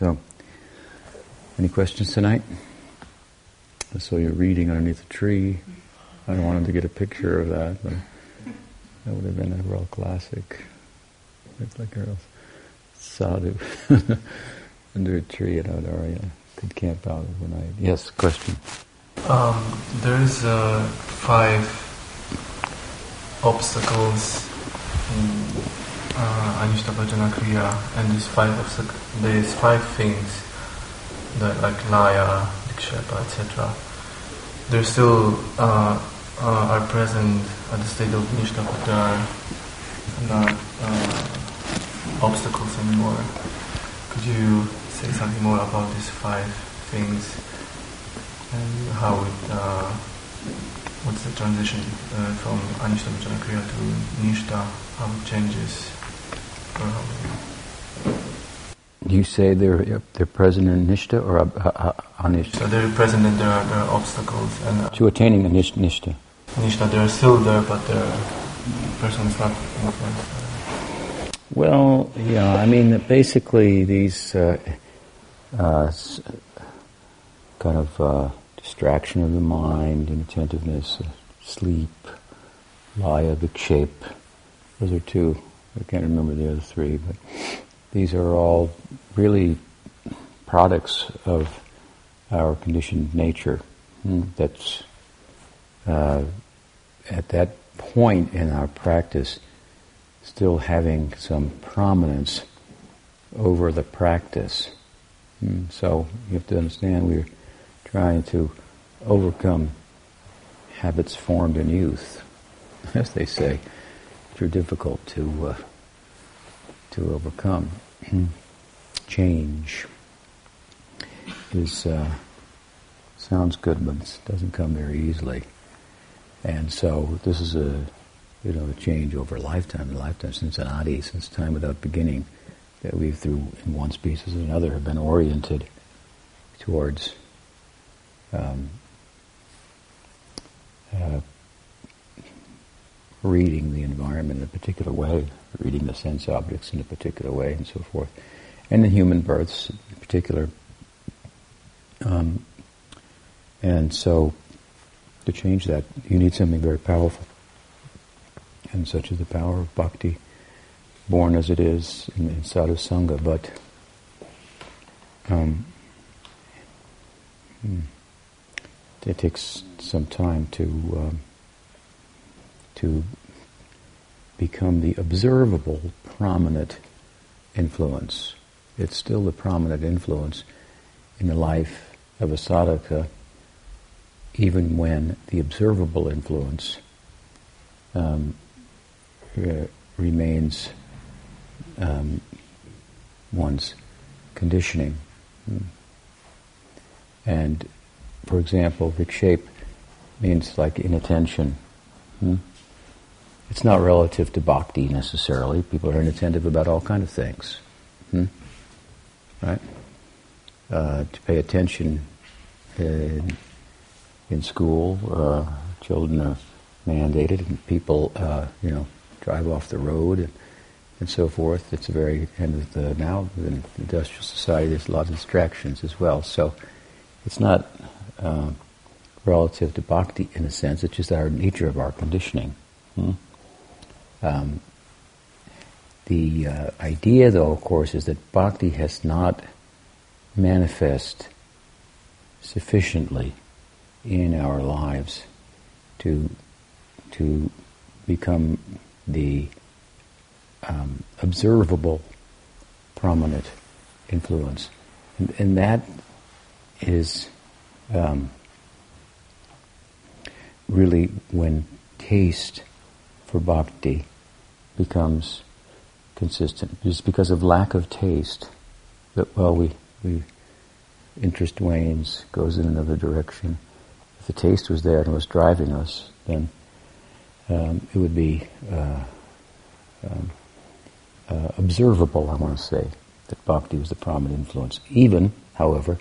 So, any questions tonight? I saw you reading underneath a tree. I wanted to get a picture of that, but that would have been a real classic. It's like a real sadhu under a tree at Audarya. Could camp out overnight. Yes, question. Um, there's uh, five obstacles in uh, Anishta Bhajana Kriya, and these five obstacles, there's five things that like Laya, Vikshepa, etc. They still uh, uh, are present at the state of Nishta, but they are not uh, obstacles anymore. Could you say something more about these five things and how it, uh, what's the transition uh, from Anishta Bhajana Kriya to Nishta, how it changes, You say they're they're present in nishta or uh, uh, anishta? So they're present and there are, there are obstacles and uh, To attaining the nish- nishta. Nishta, they're still there, but the person is not influenced. Well, yeah, I mean, basically these uh, uh, kind of uh, distraction of the mind, inattentiveness, uh, sleep, laya, vikshepa. Those are two. I can't remember the other three, but these are all really products of our conditioned nature. Hmm, That's uh, at that point in our practice still having some prominence over the practice. Hmm, So you have to understand we're trying to overcome habits formed in youth, as they say, are difficult to uh, to overcome. Change is uh, sounds good, but it doesn't come very easily. And so this is a you know a change over a lifetime, a lifetime since anadi, since time without beginning, that we through in one species or another have been oriented towards um, uh, reading the environment in a particular way, reading the sense objects in a particular way, and so forth, and the human births in particular. Um, and so, to change that, you need something very powerful, and such is the power of bhakti, born as it is in, in sadhu sangha, but. Um, hmm, it takes some time to um, to become the observable prominent influence. It's still the prominent influence in the life of a sadhaka, even when the observable influence um, uh, remains um, one's conditioning. Hmm. And for example, vikshepa means like inattention. Hmm? It's not relative to bhakti necessarily. People are inattentive about all kind of things. Hmm? Right? Uh, to pay attention in, in school, uh, children are mandated, and people, uh, you know, drive off the road and, and so forth. It's a very and the, now in industrial society, there's a lot of distractions as well. So it's not uh, relative to bhakti in a sense. It's just our nature of our conditioning. Hmm? Um, the uh, idea, though, of course, is that bhakti has not manifest sufficiently in our lives to to become the um, observable, prominent influence, and, and that is um, really when taste for bhakti becomes consistent. It's because of lack of taste that, well, we, we interest wanes, goes in another direction. If the taste was there and was driving us, then um, it would be uh, um, uh, observable, I want to say, that bhakti was the prominent influence. Even, however,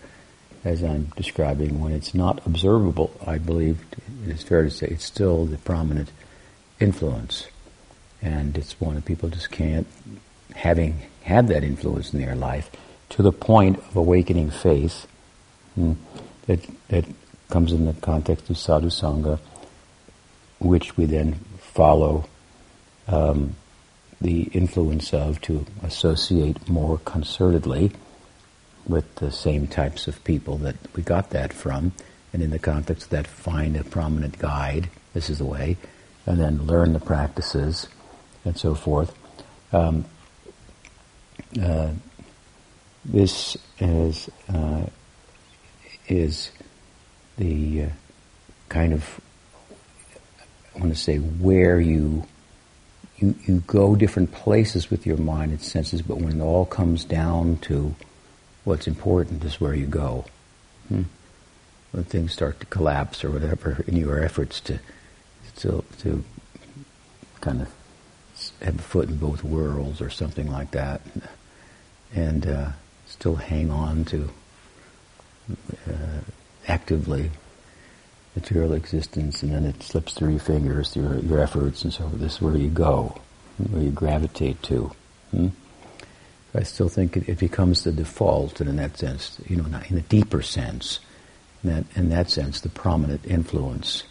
as I'm describing, when it's not observable, I believe it is fair to say it's still the prominent influence. And it's one that people just can't, having had that influence in their life, to the point of awakening faith hmm, that, that comes in the context of sadhu sangha, which we then follow um, the influence of to associate more concertedly with the same types of people that we got that from, and in the context of that, find a prominent guide. This is the way, and then learn the practices and so forth. Um, uh, this is uh, is the uh, kind of I want to say where you you you go different places with your mind and senses, but when it all comes down to what's important is where you go. Hmm? When things start to collapse or whatever in your efforts to to to kind of have a foot in both worlds or something like that, and uh, still hang on to uh, actively material existence, and then it slips through your fingers, through your, your efforts, and so this is where you go, where you gravitate to. Hmm? I still think it, it, becomes the default, and in that sense, you know, in a deeper sense, in that, in that sense, the prominent influence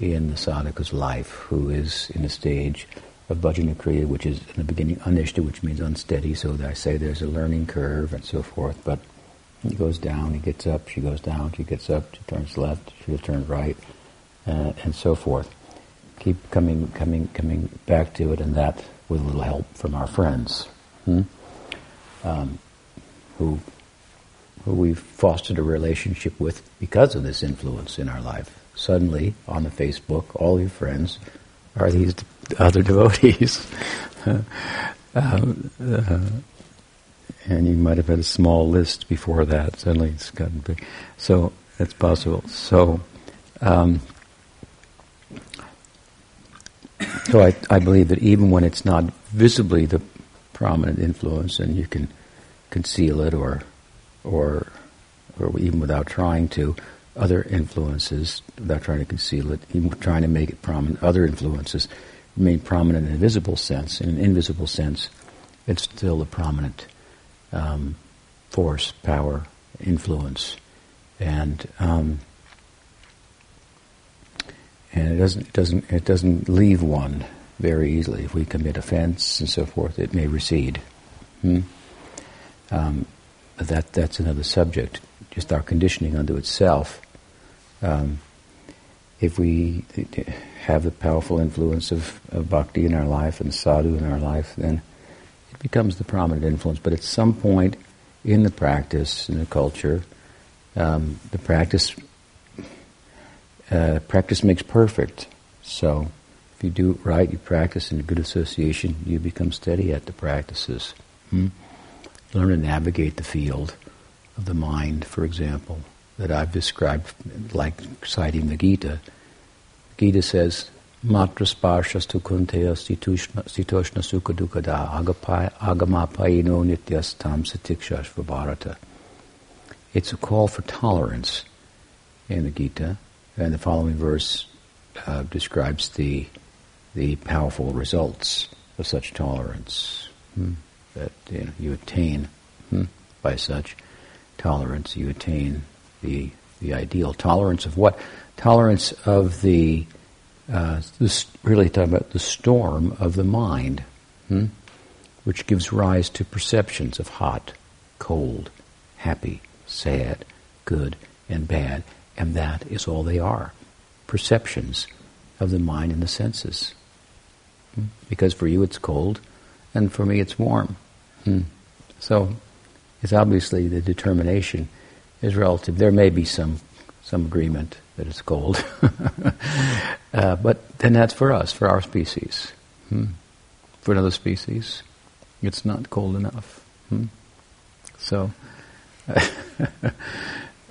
in the sadhaka's life, who is in a stage of bhajana kriya, which is in the beginning anishta, which means unsteady. So I say there's a learning curve and so forth. But he goes down, he gets up, she goes down, she gets up, she turns left, she turns right, uh, and so forth. Keep coming, coming, coming back to it, and that with a little help from our friends, hmm? um, who who we've fostered a relationship with because of this influence in our life. Suddenly, on the Facebook, all your friends are these other devotees. um, uh, and you might have had a small list before that. Suddenly it's gotten big. So it's possible. So, um, so I, I believe that even when it's not visibly the prominent influence, and you can conceal it, or, or, or even without trying to, other influences, without trying to conceal it, even trying to make it prominent, other influences remain prominent in a visible sense. In an invisible sense, it's still a prominent um, force, power, influence, and um, and it doesn't it doesn't it doesn't leave one very easily. If we commit offense and so forth, it may recede. Hmm? Um, that that's another subject. Just our conditioning unto itself. Um, if we have the powerful influence of, of bhakti in our life and sadhu in our life, then it becomes the prominent influence. But at some point in the practice, in the culture, um, the practice uh, practice makes perfect. So if you do it right, you practice in good association, you become steady at the practices. Hmm? Learn to navigate the field of the mind, for example, that I've described, like citing the Gita. Gita says, Matrasparshastu kunteya sitoshna sukha dukada agamapayino nityastam satikshashva bharata. It's a call for tolerance in the Gita, and the following verse uh, describes the the powerful results of such tolerance hmm, that you, know, you attain hmm, by such tolerance. You attain the the ideal tolerance of what? Tolerance of the uh, this really talking about the storm of the mind, hmm? which gives rise to perceptions of hot, cold, happy, sad, good, and bad, and that is all they are perceptions of the mind and the senses. Hmm? Because for you it's cold, and for me it's warm. Hmm? So it's obviously the determination is relative. There may be some some agreement that it's cold. uh, but then that's for us, for our species. Hmm. For another species, it's not cold enough. Hmm. So,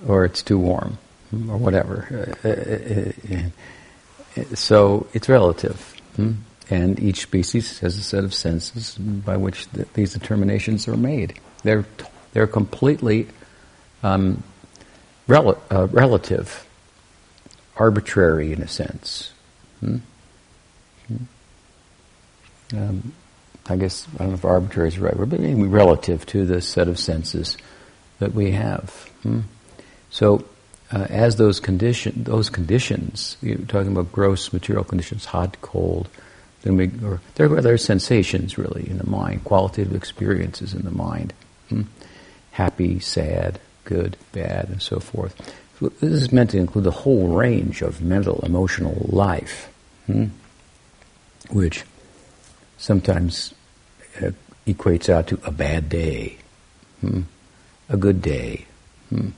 or it's too warm, hmm, or whatever. Uh, uh, uh, so it's relative. Hmm. And each species has a set of senses by which th- these determinations are made. They're, they're completely um, rel- uh, relative arbitrary in a sense. Hmm? Hmm? Um, I guess, I don't know if arbitrary is right but relative to the set of senses that we have. Hmm? So, uh, as those condition, those conditions, you're talking about gross material conditions, hot, cold, then we, or there are other sensations really in the mind, qualitative experiences in the mind, hmm? happy, sad, good, bad, and so forth. So this is meant to include the whole range of mental, emotional life, hmm? which sometimes uh, equates out to a bad day, hmm? a good day, hmm?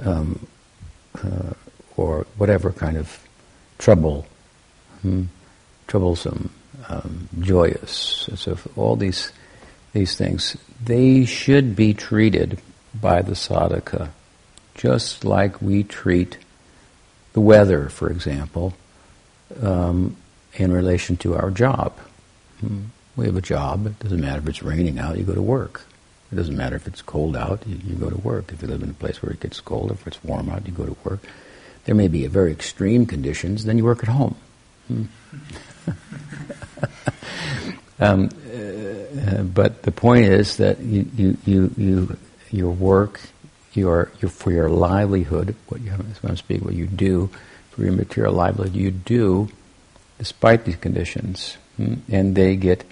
um, uh, or whatever kind of trouble, hmm? troublesome, um, joyous, and so all these these things, they should be treated by the sadhaka just like we treat the weather, for example, um, in relation to our job. Hmm. We have a job. It doesn't matter if it's raining out, you go to work. It doesn't matter if it's cold out, you, you go to work. If you live in a place where it gets cold, if it's warm out, you go to work. There may be very extreme conditions, then you work at home. Hmm. um, uh, but the point is that you, you, you, you, your work, your, your, for your livelihood, what you speak, what you do for your material livelihood, you do despite these conditions, hmm? and they get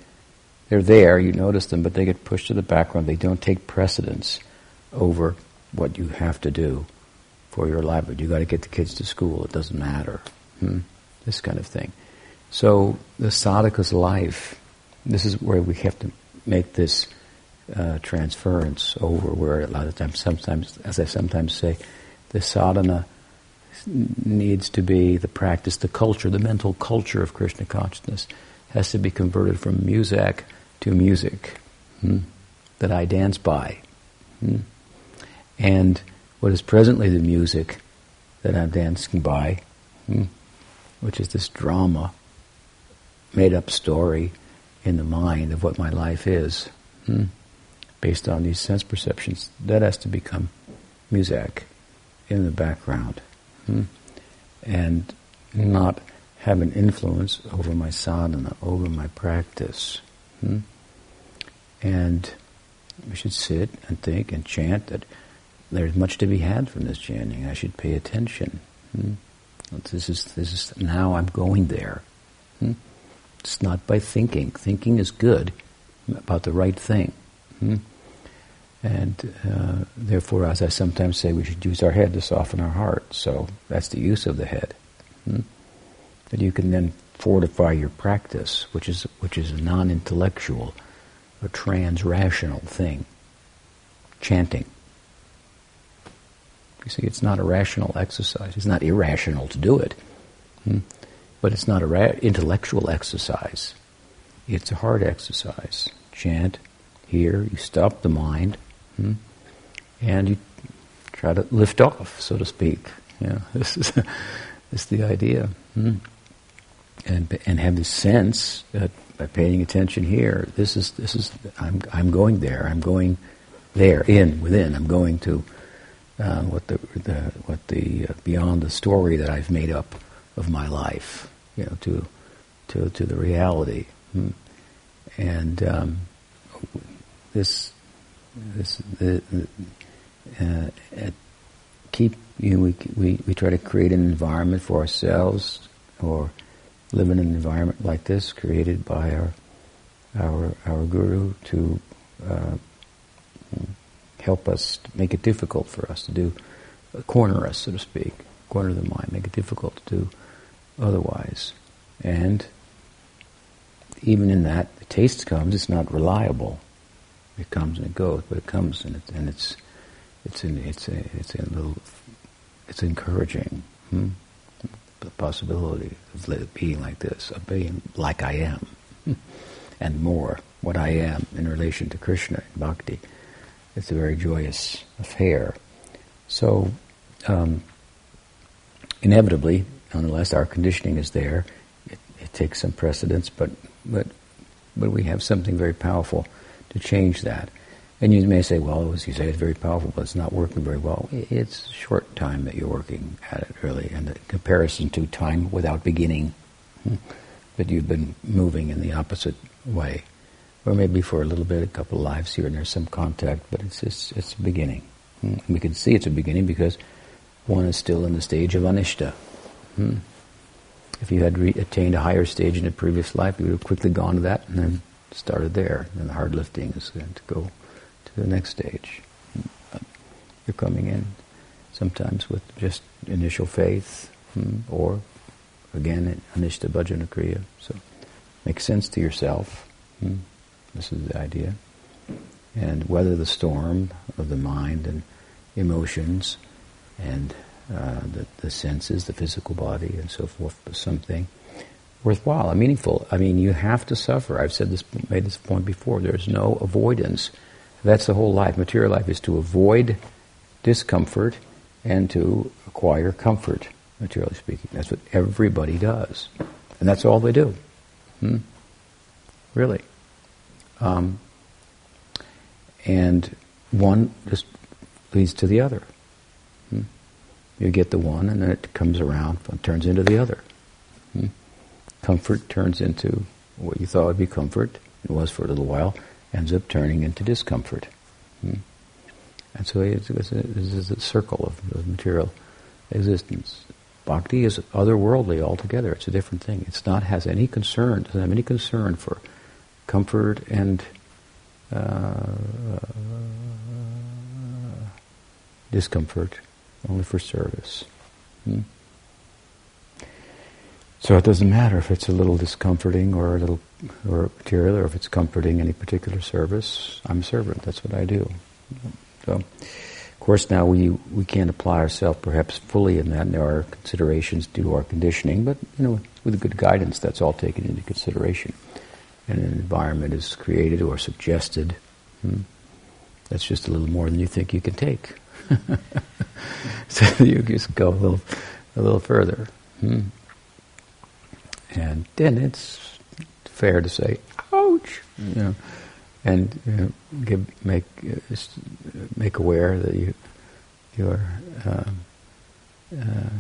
they're there, you notice them, but they get pushed to the background. They don't take precedence over what you have to do for your livelihood. You got to get the kids to school. It doesn't matter. Hmm? This kind of thing. So the sadhaka's life. This is where we have to make this uh, transference over. Where a lot of times, sometimes, as I sometimes say, the sadhana needs to be the practice, the culture, the mental culture of Krishna consciousness has to be converted from music to music hmm, that I dance by. Hmm. And what is presently the music that I'm dancing by, hmm, which is this drama, made up story in the mind of what my life is, hmm, based on these sense perceptions, that has to become music in the background. Hmm, and not have an influence over my sadhana, over my practice. Hmm? And we should sit and think and chant that there's much to be had from this chanting. I should pay attention. Hmm? This is this is now I'm going there. Hmm? It's not by thinking. Thinking is good about the right thing. Hmm? And uh, therefore, as I sometimes say, we should use our head to soften our heart. So that's the use of the head. Hmm? That you can then fortify your practice, which is which is a non-intellectual a trans-rational thing. Chanting. You see, it's not a rational exercise. It's not irrational to do it. Hmm? But it's not a ra- intellectual exercise. It's a hard exercise. Chant, hear, you stop the mind, hmm? and you try to lift off, so to speak. Yeah, this is, this is the idea. Hmm? And, and have this sense that by paying attention here, this is this is I'm I'm going there. I'm going there in within. I'm going to uh, what the, the what the uh, beyond the story that I've made up of my life. You know, to to to the reality. Hmm. And um, this this the, uh, keep you know, we, we we try to create an environment for ourselves or live in an environment like this, created by our our our guru to uh, help us, make it difficult for us to do, corner us, so to speak, corner the mind, make it difficult to do otherwise. And even in that, the taste comes. It's not reliable. It comes and it goes, but it comes and, it, and it's it's in, it's a, it's a little it's encouraging. Hmm? the possibility of being like this, of being like I am, and more, what I am in relation to Krishna and Bhakti. It's a very joyous affair. So, um, inevitably, unless our conditioning is there, it, it takes some precedence, but, but, but we have something very powerful to change that. And you may say, well, as you say, it's very powerful, but it's not working very well. It's short time that you're working at it, really, and the comparison to time without beginning, hmm, that you've been moving in the opposite way. or maybe for a little bit, a couple of lives here and there's some contact, but it's just, it's a beginning. Hmm. We can see it's a beginning because one is still in the stage of anishta. Hmm. If you had re- attained a higher stage in a previous life, you would have quickly gone to that and then started there. And the hard lifting is going to go to the next stage. You're coming in sometimes with just initial faith, hmm, or again, anishta bhajana kriya. So, make sense to yourself. Hmm. This is the idea. And weather the storm of the mind and emotions and uh, the, the senses, the physical body, and so forth, for something worthwhile and meaningful. I mean, you have to suffer. I've said this, made this point before. There's no avoidance. That's the whole life. Material life is to avoid discomfort and to acquire comfort, materially speaking. That's what everybody does. And that's all they do. Hmm? Really. Um, and one just leads to the other. Hmm? You get the one, and then it comes around and turns into the other. Comfort turns into what you thought would be comfort, it was for a little while, ends up turning into discomfort. Hmm? And so it's, it's, a, a circle of, of material existence. Bhakti is otherworldly altogether. It's a different thing. It's not has any concern, doesn't have any concern for comfort and uh, discomfort, only for service. Hmm? So it doesn't matter if it's a little discomforting or a little or material, or if it's comforting any particular service. I'm a servant. That's what I do. So, of course, now we we can't apply ourselves perhaps fully in that. And there are considerations due to our conditioning, but you know, with good guidance, that's all taken into consideration. And an environment is created or suggested. Hmm, that's just a little more than you think you can take. so you just go a little, a little further. Hmm. And then it's fair to say, ouch, you know, and you know, give, make, uh, make aware that you, you're um, uh,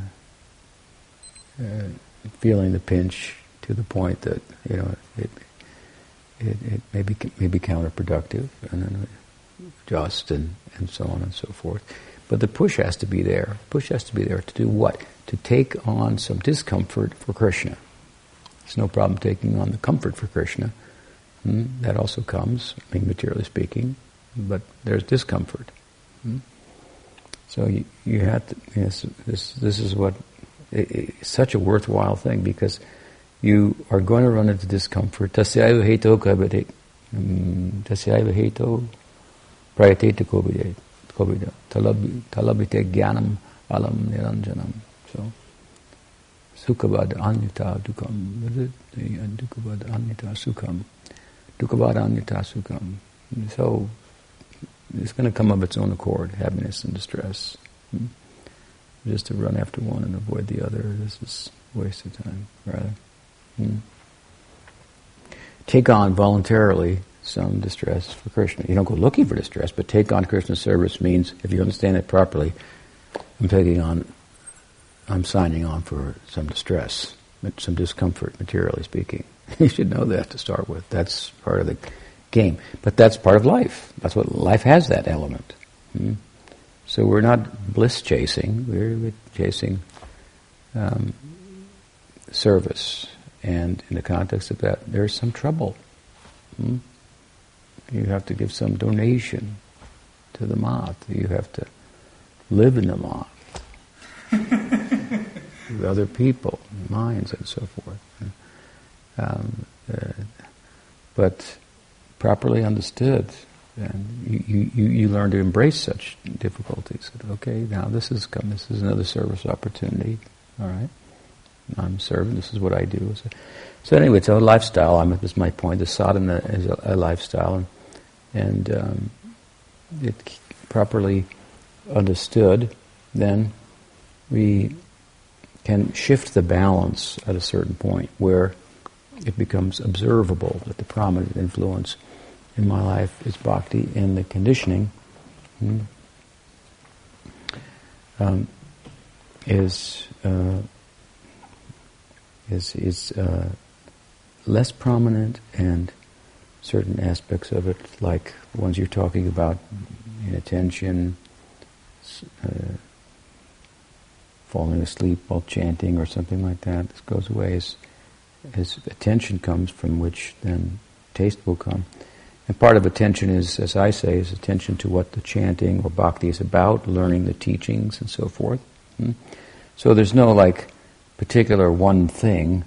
uh, feeling the pinch to the point that, you know, it, it, it may, be, may be counterproductive. And then just and, and so on and so forth. But the push has to be there. Push has to be there to do what? To take on some discomfort for Krishna. It's no problem taking on the comfort for Krishna. Hmm? That also comes, I mean, materially speaking, but there's discomfort. Hmm? So you, you have to, yes, this, this is what, it, such a worthwhile thing because you are going to run into discomfort. Tasyaiva heto kabate. Hmm, tasyaiva heto prayatita kobide, talabite jnanam alam niranjanam. So, sukhabad anyata dukam, dukhabad anyata sukham, dukhabad anyata sukham. So, it's going to come of its own accord, happiness and distress. Hmm? Just to run after one and avoid the other, this is a waste of time, rather. Hmm? Take on voluntarily some distress for Krishna. You don't go looking for distress, but take on Krishna's service means, if you understand it properly, I'm taking on, I'm signing on for some distress, some discomfort, materially speaking. you should know that to start with. That's part of the game. But that's part of life. That's what life has that element. Hmm? So we're not bliss chasing, we're chasing um, service. And in the context of that, there's some trouble. Hmm? You have to give some donation to the moth. You have to live in the math other people, minds, and so forth. Um, uh, but properly understood, and you, you, you learn to embrace such difficulties. Okay, now this is come. This is another service opportunity. All right, I'm serving. This is what I do. So, so anyway, it's a lifestyle. I'm, this is my point. The sadhana is a, a lifestyle, and and um, it properly understood, then we can shift the balance at a certain point where it becomes observable that the prominent influence in my life is bhakti and the conditioning hmm, um, is uh, is is uh, less prominent and certain aspects of it, like the ones you're talking about, inattention, uh, falling asleep while chanting or something like that. This goes away as, as attention comes from which then taste will come. And part of attention is, as I say, is attention to what the chanting or bhakti is about, learning the teachings and so forth. Hmm? So there's no like particular one thing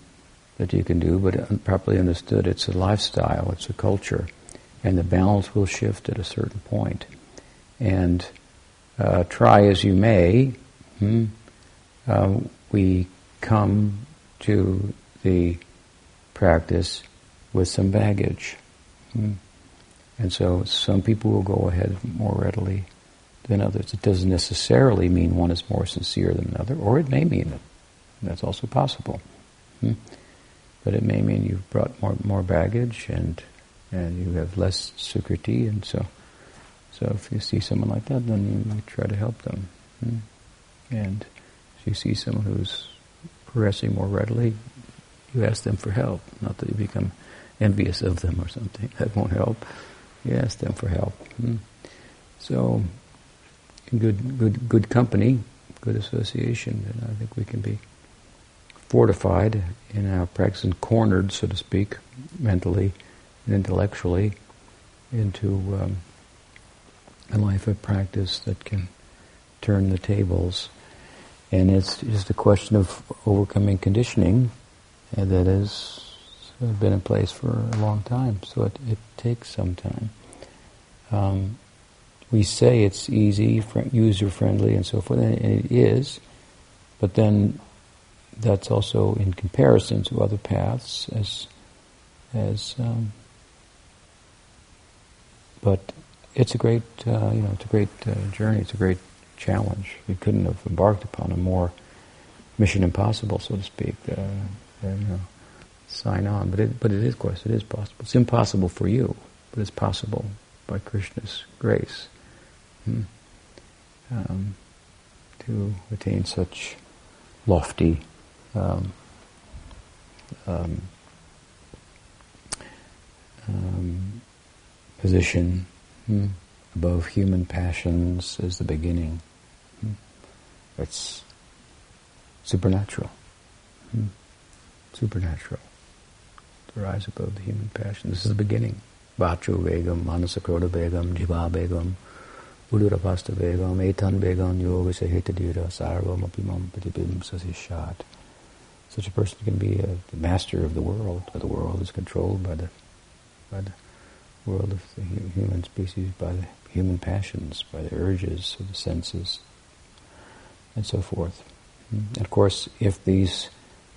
that you can do, but properly understood, it's a lifestyle, it's a culture, and the balance will shift at a certain point. And uh, try as you may, hmm, uh, we come to the practice with some baggage. Hmm. And so some people will go ahead more readily than others. It doesn't necessarily mean one is more sincere than another, or it may mean that. That's also possible. Hmm? But it may mean you've brought more more baggage and and you have less sukriti, and so so if you see someone like that, then you, try to help them. Hmm? And you see someone who's progressing more readily, you ask them for help. Not that you become envious of them or something. That won't help. You ask them for help. Hmm? So, good, good, good company, good association, and I think we can be fortified in our practice and cornered, so to speak, mentally and intellectually into um, a life of practice that can turn the tables. And it's just a question of overcoming conditioning that has been in place for a long time. So it, it takes some time. Um, we say it's easy, user friendly, and so forth, and it is, but then that's also in comparison to other paths as as um, but it's a great uh, you know it's a great uh, journey it's a great challenge we couldn't have embarked upon a more mission impossible so to speak uh, you know sign on but it but it is of course it is possible it's impossible for you but it's possible by Krishna's grace hmm. um, to attain such lofty um, um, um, position hmm, above human passions is the beginning. It's supernatural. Hmm. Supernatural. To rise above the human passion. This is the beginning. Vachu Vegam, Manasakroda Vegam, Jiva Vegam, Udurapasta Vegam, Etan Vegam, Yoga Sahitadira, Sarvam Apimam Patibim Sasishat. Such a person can be a, the master of the world, or the world is controlled by the, by the world of the human species, by the human passions, by the urges of the senses, and so forth. And of course, if these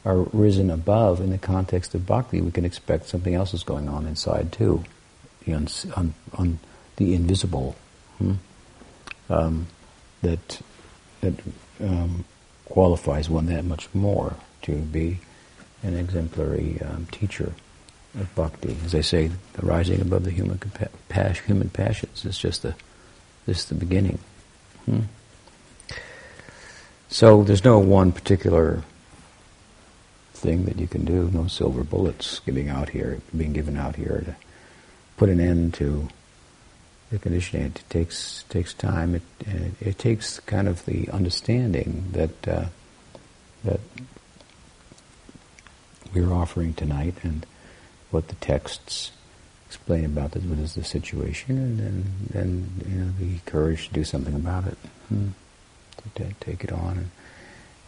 are risen above in the context of bhakti, we can expect something else is going on inside too, the, un, un, the invisible, hmm? um, that that um, qualifies one that much more to be an exemplary um, teacher of bhakti. As I say, the rising above the human compa- human passions is just the this is the beginning. Hmm? So there's no one particular thing that you can do. No silver bullets giving out here, being given out here to put an end to the conditioning. It takes takes time. It it, it takes kind of the understanding that uh, that we're offering tonight and what the texts explain about this, what is the situation, and then, then you know, the courage to do something about it, hmm. To take it on,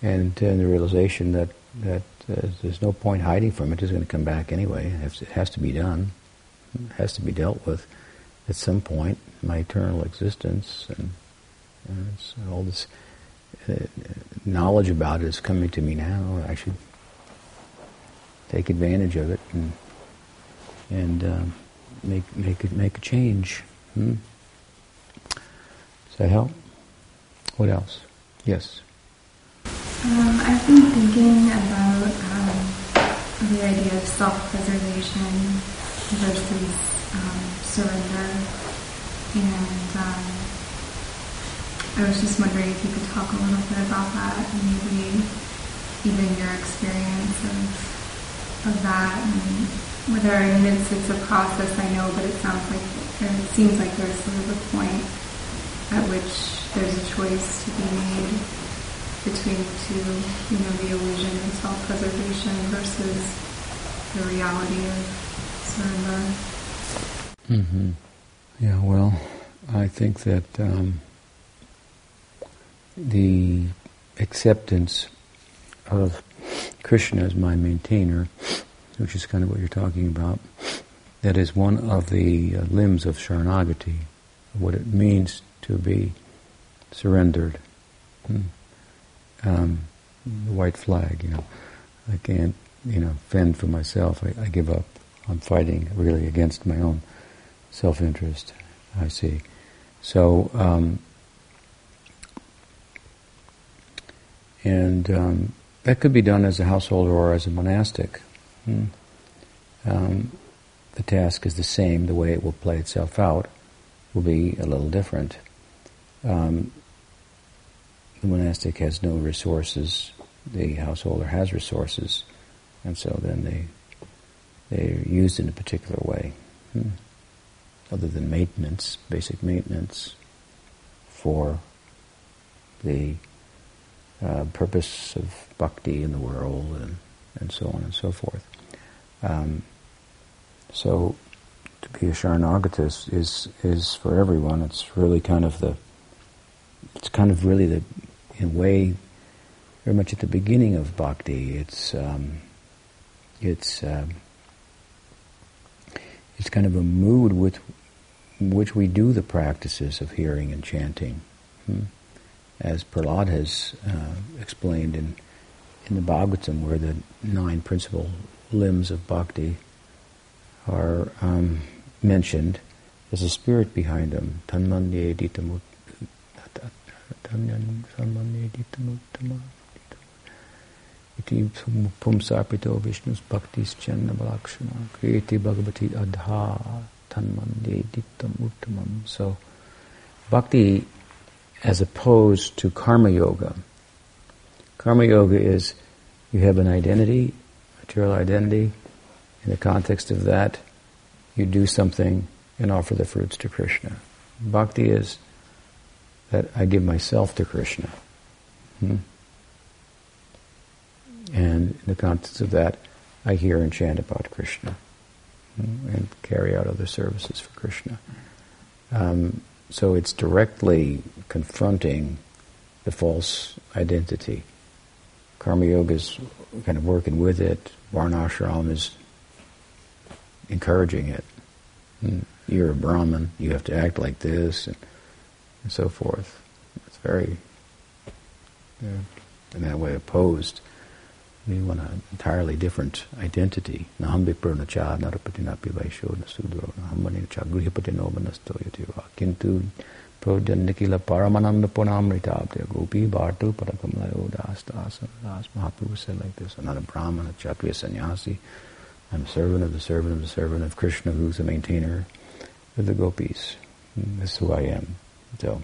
and, and the realization that that uh, there's no point hiding from it. It's going to come back anyway. It has, to, it has to be done. It has to be dealt with at some point. My eternal existence and, and all this uh, knowledge about it is coming to me now. I should take advantage of it and and um, make make it make a change. Hmm? Does that help? What else? Yes. Um, I've been thinking about um, the idea of self-preservation versus um, surrender, and um, I was just wondering if you could talk a little bit about that, and maybe even your experience of of that and whether I mean it's it's a process I know, but it sounds like it seems like there's sort of a point at which there's a choice to be made between two, you know, the illusion of self-preservation versus the reality of surrender. Mm-hmm. Yeah, well, I think that um, the acceptance of Krishna as my maintainer, which is kind of what you're talking about, that is one of the uh, limbs of Sharanagati, what it means to be surrendered. Hmm. Um, the white flag, you know, I can't, you know, fend for myself. I, I give up. I'm fighting really against my own self-interest. I see. So, um, and um, that could be done as a householder or as a monastic. Hmm. Um, the task is the same. The way it will play itself out will be a little different. Um, the monastic has no resources. The householder has resources, and so then they they're used in a particular way. Hmm. Other than maintenance, basic maintenance for the uh, purpose of bhakti in the world and, and so on and so forth. Um, so to be a Sharanagata is, is, is for everyone. It's really kind of the, it's kind of really the, in a way, very much at the beginning of bhakti. It's, um, it's, um, it's kind of a mood with which we do the practices of hearing and chanting. Hmm? As Prahlad has uh, explained in, in the Bhagavatam, where the nine principal limbs of bhakti are um, mentioned, there's a spirit behind them. Tanmanye ditamut. Iti pumsapito Vishnu's bhaktis channa balakshana kriyati bhagavati adha tanmanye dittam uttamam. So, bhakti as opposed to karma yoga. Karma yoga is you have an identity, material identity, in the context of that, you do something and offer the fruits to Krishna. Bhakti is that I give myself to Krishna. Hmm? And in the context of that, I hear and chant about Krishna hmm? and carry out other services for Krishna. Um, so it's directly confronting the false identity. Karma Yoga is kind of working with it. Varnashram is encouraging it. And you're a Brahmin, you have to act like this, and, and so forth. It's very, yeah, in that way, opposed. We want an entirely different identity. Nahambi purnacha narapatinapi vaisho nasudro nahamani cha grihapatino manasto yativa. Kintu prodyanikila paramananda punamritabdya gopi bhartu parakamlayo das das. Mahaprabhu said like this. Another Brahmana, Kshatriya sannyasi, I'm a servant of the servant of the servant of Krishna, who's the maintainer of the gopis. This is who I am. So,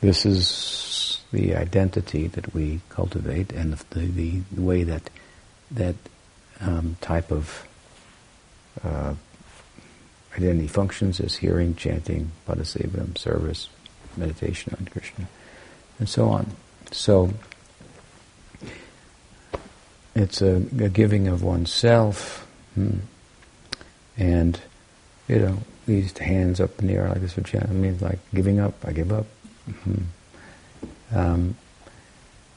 this is the identity that we cultivate, and the, the, the way that that um, type of uh, identity functions is hearing, chanting, padasevam, service, meditation on Krishna, and so on. So it's a, a giving of oneself, hmm. and you know these hands up in the air like this, which I mean, like giving up. I give up. Mm-hmm. Um,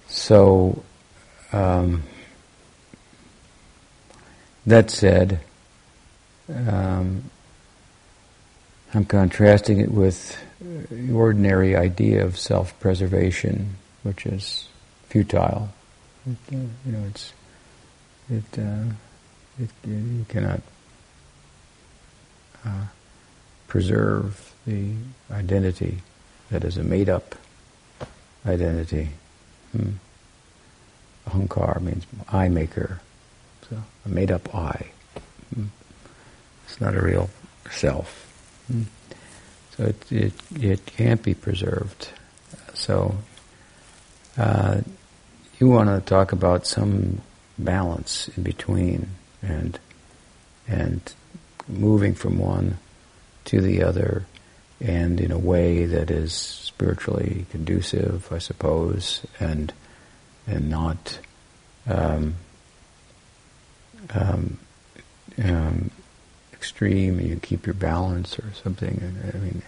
so um, that said, um, I'm contrasting it with the ordinary idea of self-preservation, which is futile. It, uh, you know, it's it, uh, it, you cannot uh, preserve the identity that is a made-up identity. Hmm. Ahankar means I maker, so a made-up I. Hmm. It's not a real self. Hmm. So it, it it can't be preserved. So uh, you want to talk about some balance in between and and moving from one to the other, and in a way that is spiritually conducive, I suppose, and and not um, um, um, extreme. You keep your balance or something. I mean,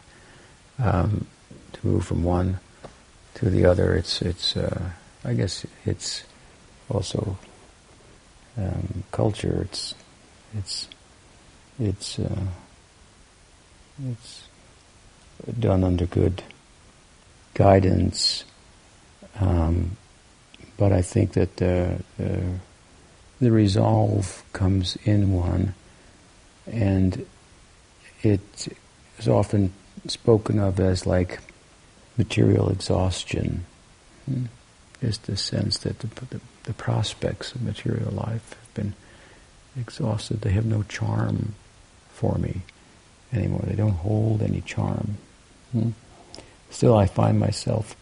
um, to move from one to the other, it's it's. Uh, I guess it's also um, culture. It's it's it's uh, it's done under good guidance. Um, but I think that the, the, the resolve comes in one, and it is often spoken of as like material exhaustion. Hmm? Just the sense that the, the, the prospects of material life have been exhausted. They have no charm for me anymore. They don't hold any charm. Hmm? Still, I find myself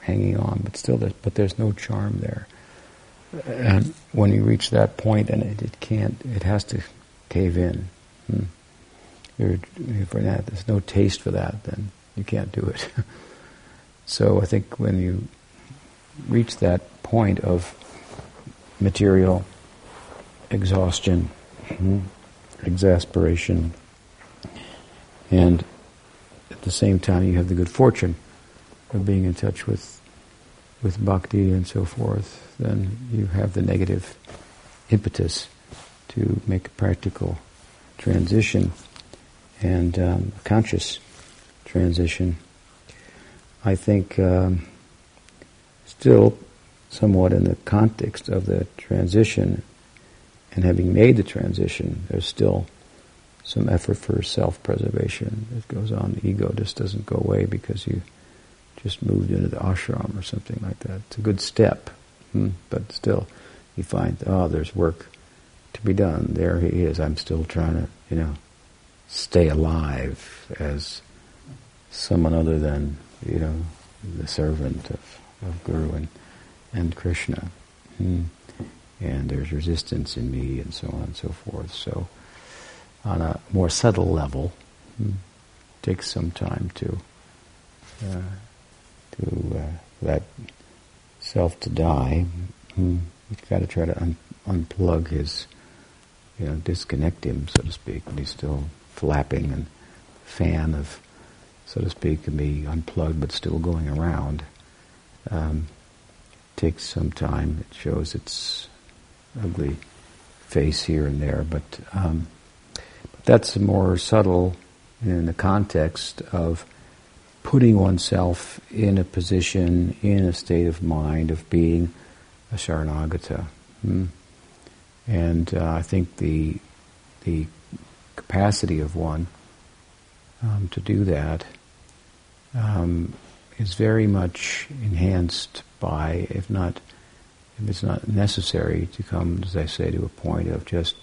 hanging on, but still, there's, but there's no charm there. And when you reach that point, and it, it can't, it has to cave in. Hmm? for that, there's no taste for that, then you can't do it. so I think when you reach that point of material exhaustion, hmm, exasperation, and at the same time you have the good fortune of being in touch with with bhakti and so forth, then you have the negative impetus to make a practical transition and um, conscious transition. I think um, still somewhat in the context of the transition and having made the transition, there's still some effort for self-preservation that goes on. The ego just doesn't go away because you just moved into the ashram or something like that. It's a good step, hmm? but still, you find oh, there's work to be done. There he is. I'm still trying to, you know, stay alive as someone other than, you know, the servant of, of Guru and and Krishna. Hmm? And there's resistance in me, and so on and so forth. So, on a more subtle level, hmm, takes some time to uh, to uh, that self to die, you've got to try to un- unplug his, you know, disconnect him, so to speak, when he's still flapping and fan of, so to speak, can be unplugged but still going around. Um, takes some time. It shows its ugly face here and there, but, um, that's more subtle in the context of putting oneself in a position, in a state of mind of being a Sharanagata. Hmm? And uh, I think the the capacity of one um, to do that um, is very much enhanced by, if not, if it's not necessary to come, as I say, to a point of just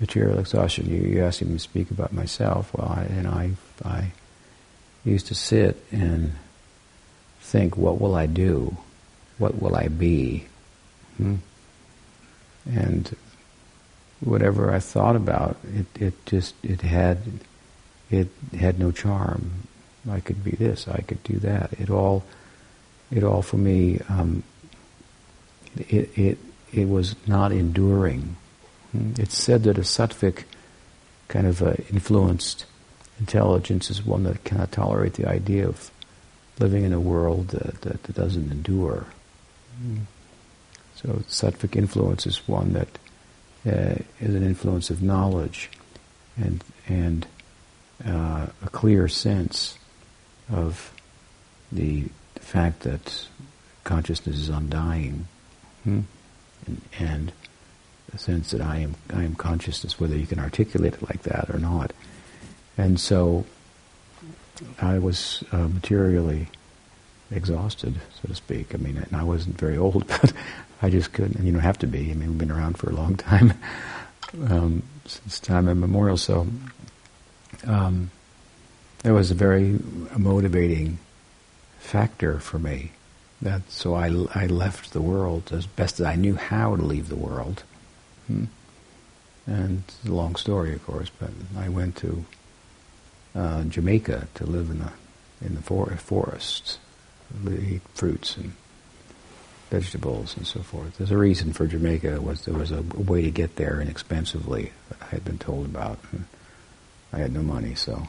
material exhaustion. You, you asked me to speak about myself. Well, I, and I, I used to sit and think, what will I do? What will I be? Hmm? And whatever I thought about, it, it just, it had, it had no charm. I could be this, I could do that. It all, it all for me, um, it, it, it was not enduring. Hmm? It's said that a sattvic kind of uh, influenced intelligence is one that cannot tolerate the idea of living in a world that, that, that doesn't endure. Mm. So sattvic influence is one that uh, is an influence of knowledge and and uh, a clear sense of the fact that consciousness is undying, hmm? and, and the sense that I am I am consciousness, whether you can articulate it like that or not. And so I was uh, materially exhausted, so to speak. I mean, and I wasn't very old, but I just couldn't. And you don't have to be. I mean, we've been around for a long time, um, since time immemorial. So um, was a very motivating factor for me. That so I I left the world as best as I knew how to leave the world. Hmm? And it's a long story, of course, but I went to uh, Jamaica to live in the in the for- forests, eat fruits and vegetables and so forth. There's a reason for Jamaica. Was there was a way to get there inexpensively that I had been told about. And I had no money, so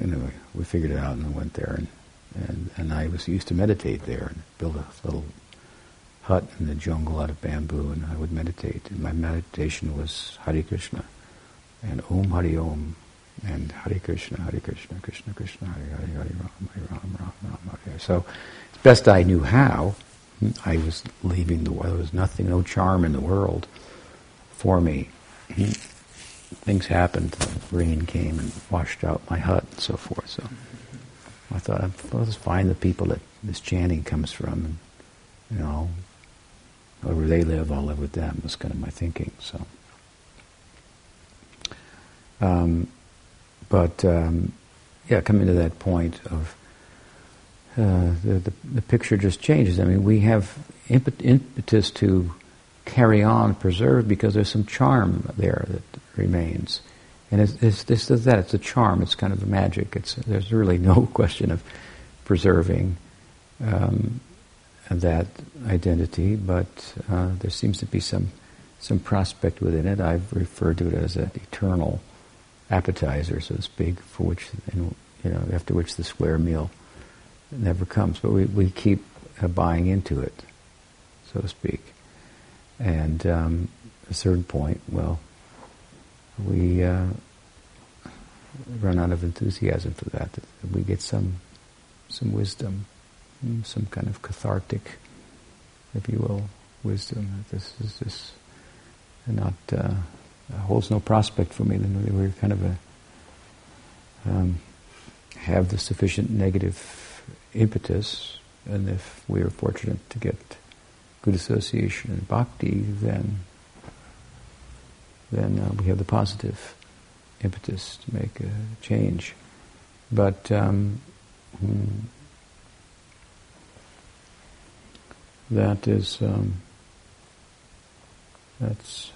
anyway, we figured it out and went there. And, and and I was used to meditate there and build a little hut in the jungle out of bamboo, and I would meditate. And my meditation was Hare Krishna and Om Hari Om and Hare Krishna, Hare Krishna, Krishna Krishna, Hare Hare, Hare Ram, Hare Ram, Ram Ram, Hare. So, best I knew how, I was leaving the world. There was nothing, no charm in the world for me. Things happened. Rain came and washed out my hut and so forth. So I thought, let's find the people that this chanting comes from, and you know, wherever they live, I'll live with them. Was kind of my thinking. So. Um, but um, yeah, coming to that point of uh, the, the, the picture just changes. I mean, we have impetus to carry on, preserve because there's some charm there that remains. And it's, it's, this is that. It's a charm. It's kind of a magic. It's there's really no question of preserving um, that identity, but uh, there seems to be some some prospect within it. I've referred to it as an eternal appetizer, so to speak, for which you know after which the square meal never comes. But we we keep uh, buying into it, so to speak, and um, a certain point, well, we uh, run out of enthusiasm for that. We get some some wisdom, hmm, some kind of cathartic, if you will, wisdom. This is this not. Uh, holds no prospect for me, then we're kind of a um, have the sufficient negative impetus, and if we are fortunate to get good association and bhakti, then then uh, we have the positive impetus to make a change. But um, hmm, that is um, that's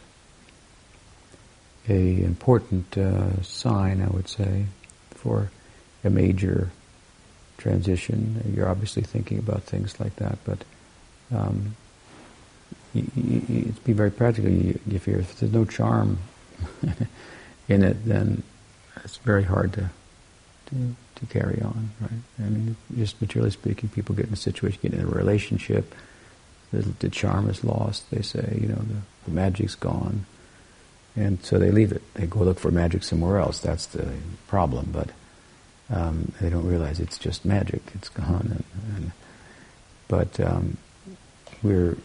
a important uh, sign, I would say, for a major transition. You're obviously thinking about things like that, but um, you, you, you, be very practical. if, if, there's no charm in it, then it's very hard to, to, to carry on, right? I mean, just materially speaking, people get in a situation, get in a relationship, the, the charm is lost. They say, you know, the, the magic's gone and so they leave it. They go look for magic somewhere else. That's the problem. But um, they don't realize it's just magic. It's gone. And, and but um, we're,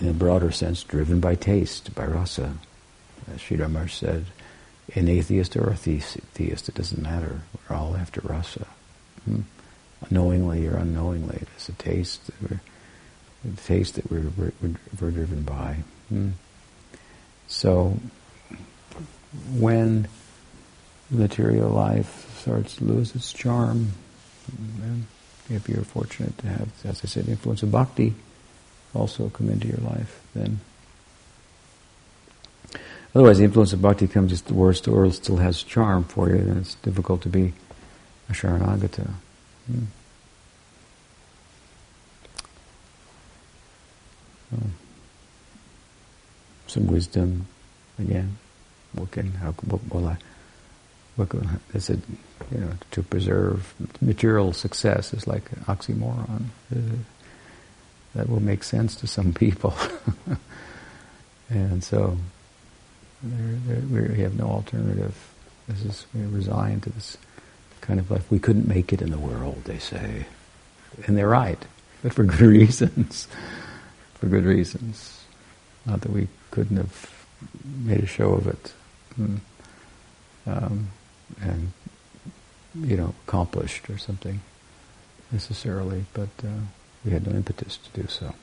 in a broader sense, driven by taste, by rasa. As Sri Ramakrishna said, an atheist or a theist, it doesn't matter. We're all after rasa. Hmm? Knowingly or unknowingly, it's a taste. That we're, the taste that we're, we're, we're driven by. Hmm? So when material life starts to lose its charm, if you're fortunate to have, as I said, the influence of bhakti also come into your life, then otherwise the influence of bhakti comes just the worst or still has charm for you, then it's difficult to be a sharanagata. Hmm. Oh some wisdom again. What can how what will I what can, is it you know to preserve material success is like an oxymoron. That will make sense to some people, and so we have no alternative. This is we resign to this kind of life. We couldn't make it in the world, they say, and they're right, but for good reasons. for good reasons. Not that we couldn't have made a show of it and, um, and you know, accomplished or something necessarily, but uh, we had no impetus to do so.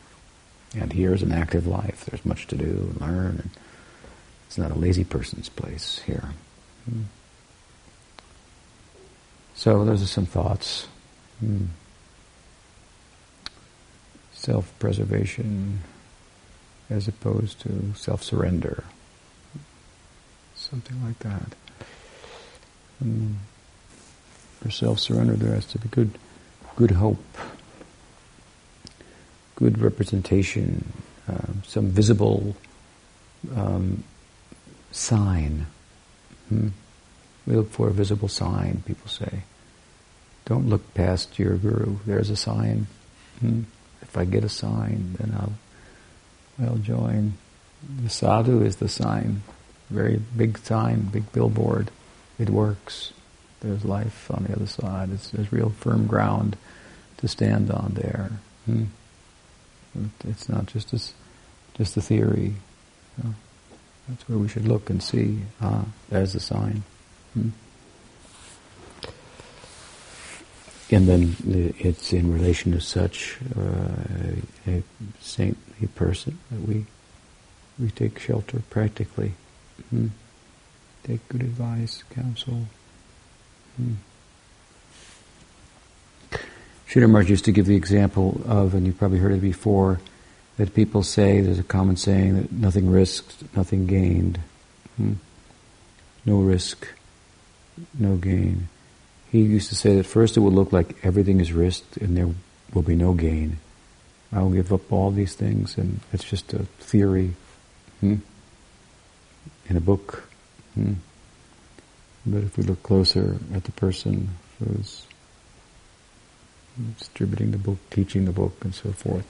And here is an active life. There's much to do and learn, and it's not a lazy person's place here. Hmm. So those are some thoughts. Hmm. Self-preservation as opposed to self-surrender. Something like that. And for self-surrender, there has to be good, good hope, good representation, uh, some visible um, sign. Hmm? We look for a visible sign, people say. Don't look past your guru. There's a sign. Hmm? If I get a sign, then I'll, I'll join. The sadhu is the sign. Very big sign, big billboard. It works. There's life on the other side. It's, there's real firm ground to stand on there. Hmm? It's not just a, just a theory. That's where we should look and see. Ah, there's a sign. Hmm? And then it's in relation to such uh, a saintly person that we we take shelter practically. Hmm? Take good advice, counsel. Hmm. Sridhar used to give the example of, and you've probably heard it before, that people say, there's a common saying that nothing risked, nothing gained. Hmm? No risk, no gain. He used to say that first it will look like everything is risked and there will be no gain. I'll give up all these things and it's just a theory hmm? in a book. Hmm? But if we look closer at the person who's distributing the book, teaching the book, and so forth,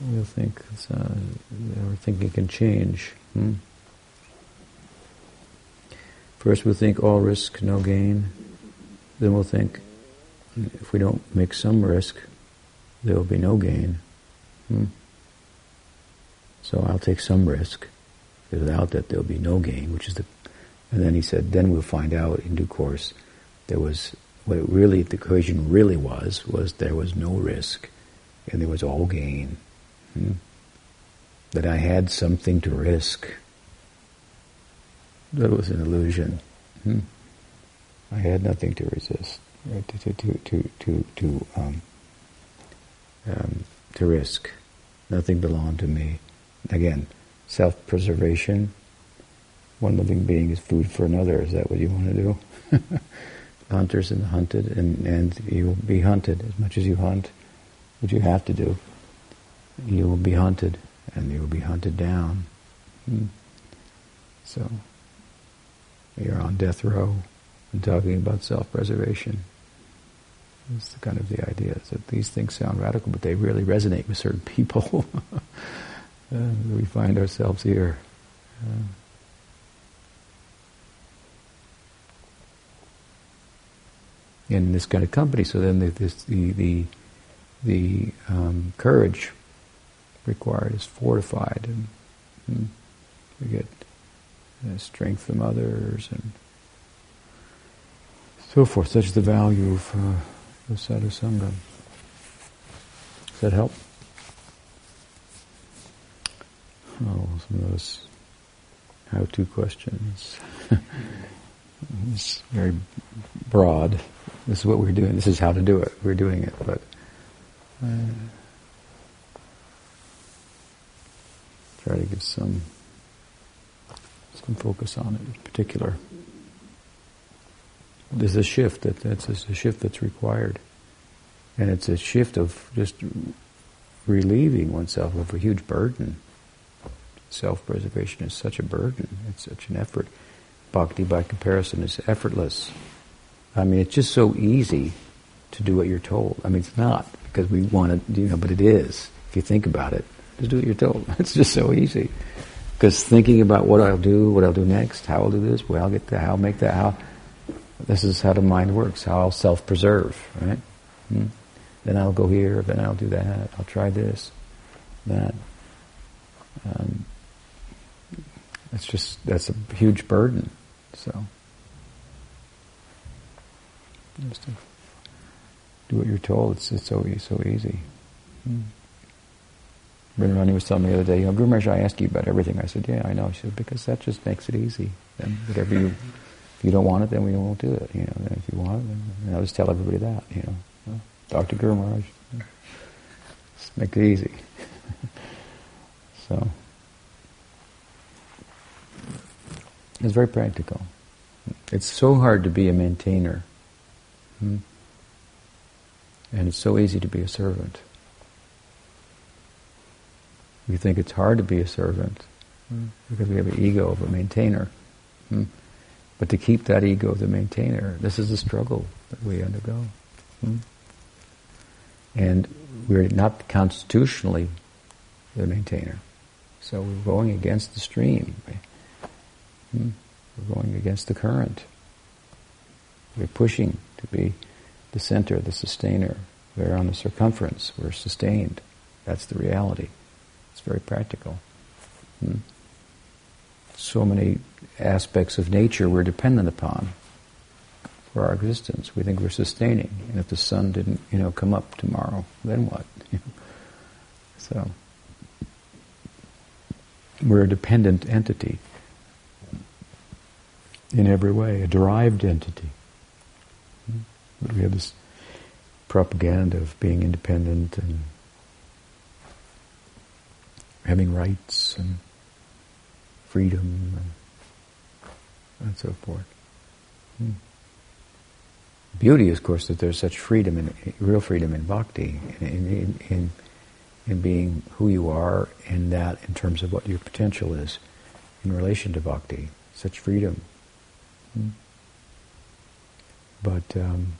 we'll think uh, our thinking can change. Hmm? First, we'll think all risk, no gain. Then we'll think if we don't make some risk, there will be no gain. Hmm? So I'll take some risk. Without that, there'll be no gain, which is the. And then he said, then we'll find out in due course there was what really the equation really was was there was no risk, and there was all gain. Hmm? That I had something to risk. That was an illusion. Hmm? I had nothing to resist, right? to to to to to um, um, to risk. Nothing belonged to me. Again, self-preservation. One living being is food for another. Is that what you want to do? Hunters and the hunted, and and you will be hunted as much as you hunt. which you have to do you will be hunted, and you will be hunted down. Hmm. So, you're on death row and talking about self-preservation. It's the kind of the idea that these things sound radical, but they really resonate with certain people. uh, we find ourselves here. Uh, in this kind of company, so then the, this, the the the um, courage required is fortified, and, and we get uh, strength from others, and so forth. Such is the value of, uh, of sadhu sangha. Does that help? Oh, some of those how-to questions. it's very broad. This is what we're doing. This is how to do it. We're doing it, but. Uh, try to give some some focus on it in particular. There's a shift that that's a shift that's required, and it's a shift of just relieving oneself of a huge burden. Self-preservation is such a burden; it's such an effort. Bhakti, by comparison, is effortless. I mean, it's just so easy to do what you're told. I mean, it's not because we want to, you know, but it is if you think about it. Just do what you're told. It's just so easy. Because thinking about what I'll do, what I'll do next, how I'll do this, where I'll get that, how I'll make that, how, this is how the mind works, how I'll self-preserve, right? Hmm? Then I'll go here, then I'll do that, I'll try this, that. Um, it's just, that's a huge burden, so. Just to do what you're told, it's, it's so, so easy. Hmm. Radharani was telling me the other day, you know, Guru Maharaj, I ask you about everything. I said, yeah, I know. She said, because that just makes it easy. Then whatever you, if you don't want it, then we won't do it. You know, then if you want it, then I'll just tell everybody that. You know, Dr. Guru Maharaj, just make it easy. So it's very practical. It's so hard to be a maintainer. Hmm? And it's so easy to be a servant. We think it's hard to be a servant hmm? because we have an ego of a maintainer. Hmm? But to keep that ego of the maintainer, this is the struggle that we undergo. Hmm? And we're not constitutionally the maintainer. So we're going against the stream. Hmm? We're going against the current. We're pushing to be the center, the sustainer. We're on the circumference. We're sustained. That's the reality. It's very practical. Hmm? So many aspects of nature we're dependent upon for our existence. We think we're sustaining, and if the sun didn't, you know, come up tomorrow, then what? so we're a dependent entity in every way, a derived entity. But we have this propaganda of being independent and having rights and freedom and, and so forth. Hmm. Beauty of course, that there's such freedom in real freedom in bhakti, in, in, in, in being who you are, and that in terms of what your potential is in relation to bhakti. Such freedom Hmm. But um,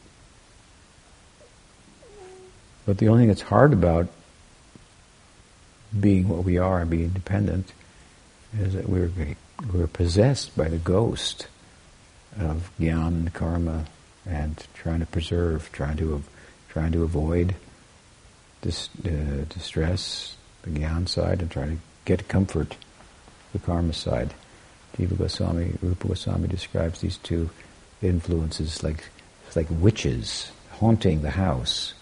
but the only thing that's hard about being what we are and being independent is that we're we're possessed by the ghost of gyan karma and trying to preserve, trying to trying to avoid dis, uh, distress, the gyan side, and trying to get comfort, the karma side. Jiva Goswami, Rupa Goswami describes these two influences like like witches haunting the house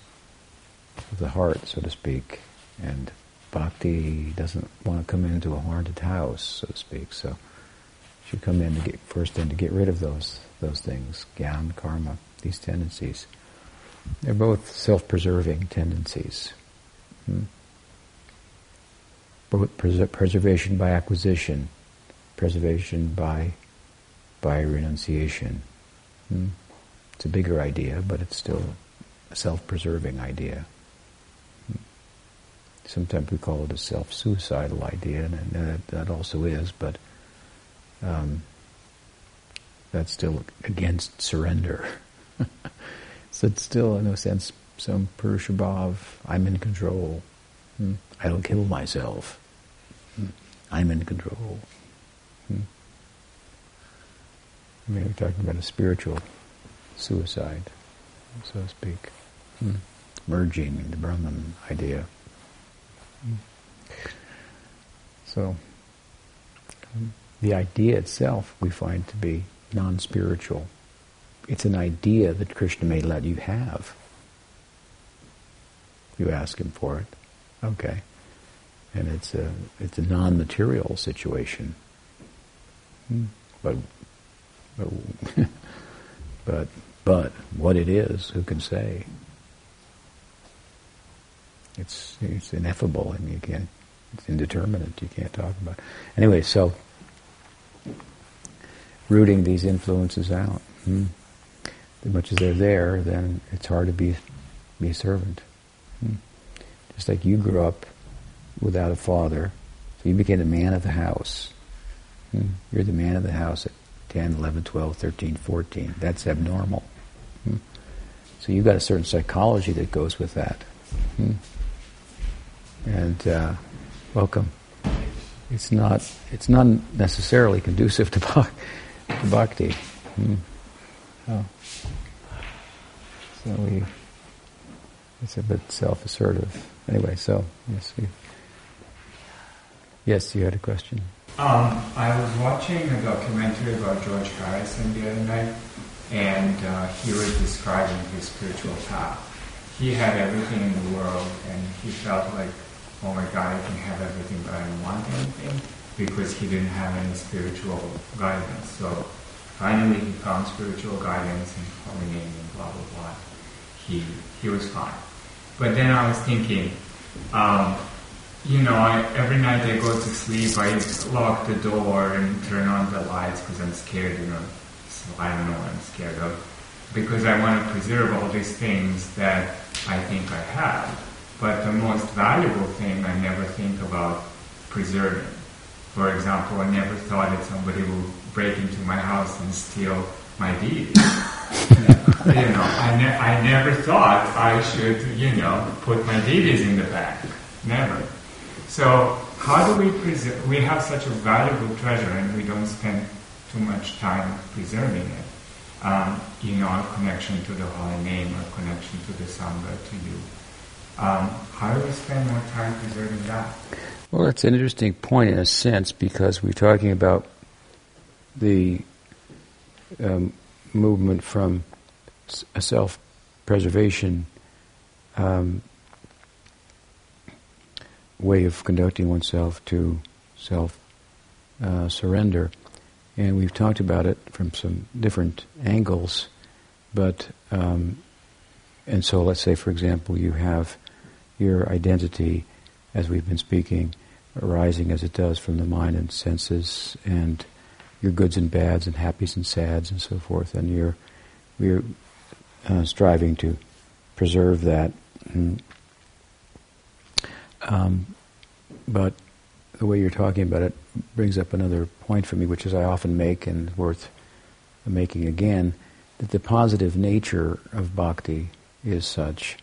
of the heart, so to speak. And bhakti doesn't want to come into a haunted house, so to speak. So should come in to get first in to get rid of those those things, gyan, karma, these tendencies. They're both self-preserving tendencies. Hmm? Both pres- preservation by acquisition preservation by by renunciation. Hmm? It's a bigger idea, but it's still a self-preserving idea. Sometimes we call it a self-suicidal idea, and that, that also is, but um, that's still against surrender. so it's still, in a sense, some Purushabhav, I'm in control. Hmm? I don't kill myself. Hmm? I'm in control. Hmm. I mean, we're talking about a spiritual suicide, so to speak. Hmm. Merging the Brahman idea. Hmm. So, the idea itself we find to be non-spiritual. It's an idea that Krishna may let you have. You ask him for it. Okay. And it's a, it's a non-material situation. But, but, but, but what it is, who can say? It's it's ineffable. I mean, you can't. It's indeterminate. You can't talk about. It. Anyway, so rooting these influences out. Hmm. As much as they're there, then it's hard to be be a servant. Hmm. Just like you grew up without a father, so you became the man of the house. Hmm. You're the man of the house at 10, 11, 12, 13, 14. That's abnormal. Hmm. So you've got a certain psychology that goes with that. And uh, welcome. It's not. It's not necessarily conducive to, to bhakti. Hmm. Oh. So we. It's a bit self-assertive. Anyway, so yes, we, yes, you had a question. Um, I was watching a documentary about George Harrison the other night, and uh, he was describing his spiritual path. He had everything in the world, and he felt like, oh my God, I can have everything, but I don't want anything, because he didn't have any spiritual guidance. So finally, he found spiritual guidance and harmony and blah blah blah. He he was fine. But then I was thinking. Um, you know, I, every night I go to sleep, I lock the door and turn on the lights because I'm scared, you know. So I don't know what I'm scared of. Because I want to preserve all these things that I think I have. But the most valuable thing I never think about preserving. For example, I never thought that somebody would break into my house and steal my deed. you know, I, ne- I never thought I should, you know, put my DVDs in the bag. Never. So how do we preserve? We have such a valuable treasure, and we don't spend too much time preserving it. Um, you know, our connection to the holy name, our connection to the sangha, to you. Um, how do we spend more time preserving that? Well, that's an interesting point in a sense because we're talking about the um, movement from a self-preservation um, way of conducting oneself to self-surrender. Uh, and we've talked about it from some different angles, but, um, and so let's say, for example, you have your identity, as we've been speaking, arising as it does from the mind and senses, and your goods and bads, and happies and sads, and so forth, and you're, you're uh, striving to preserve that. Um, but the way you're talking about it brings up another point for me, which is I often make and worth making again, that the positive nature of bhakti is such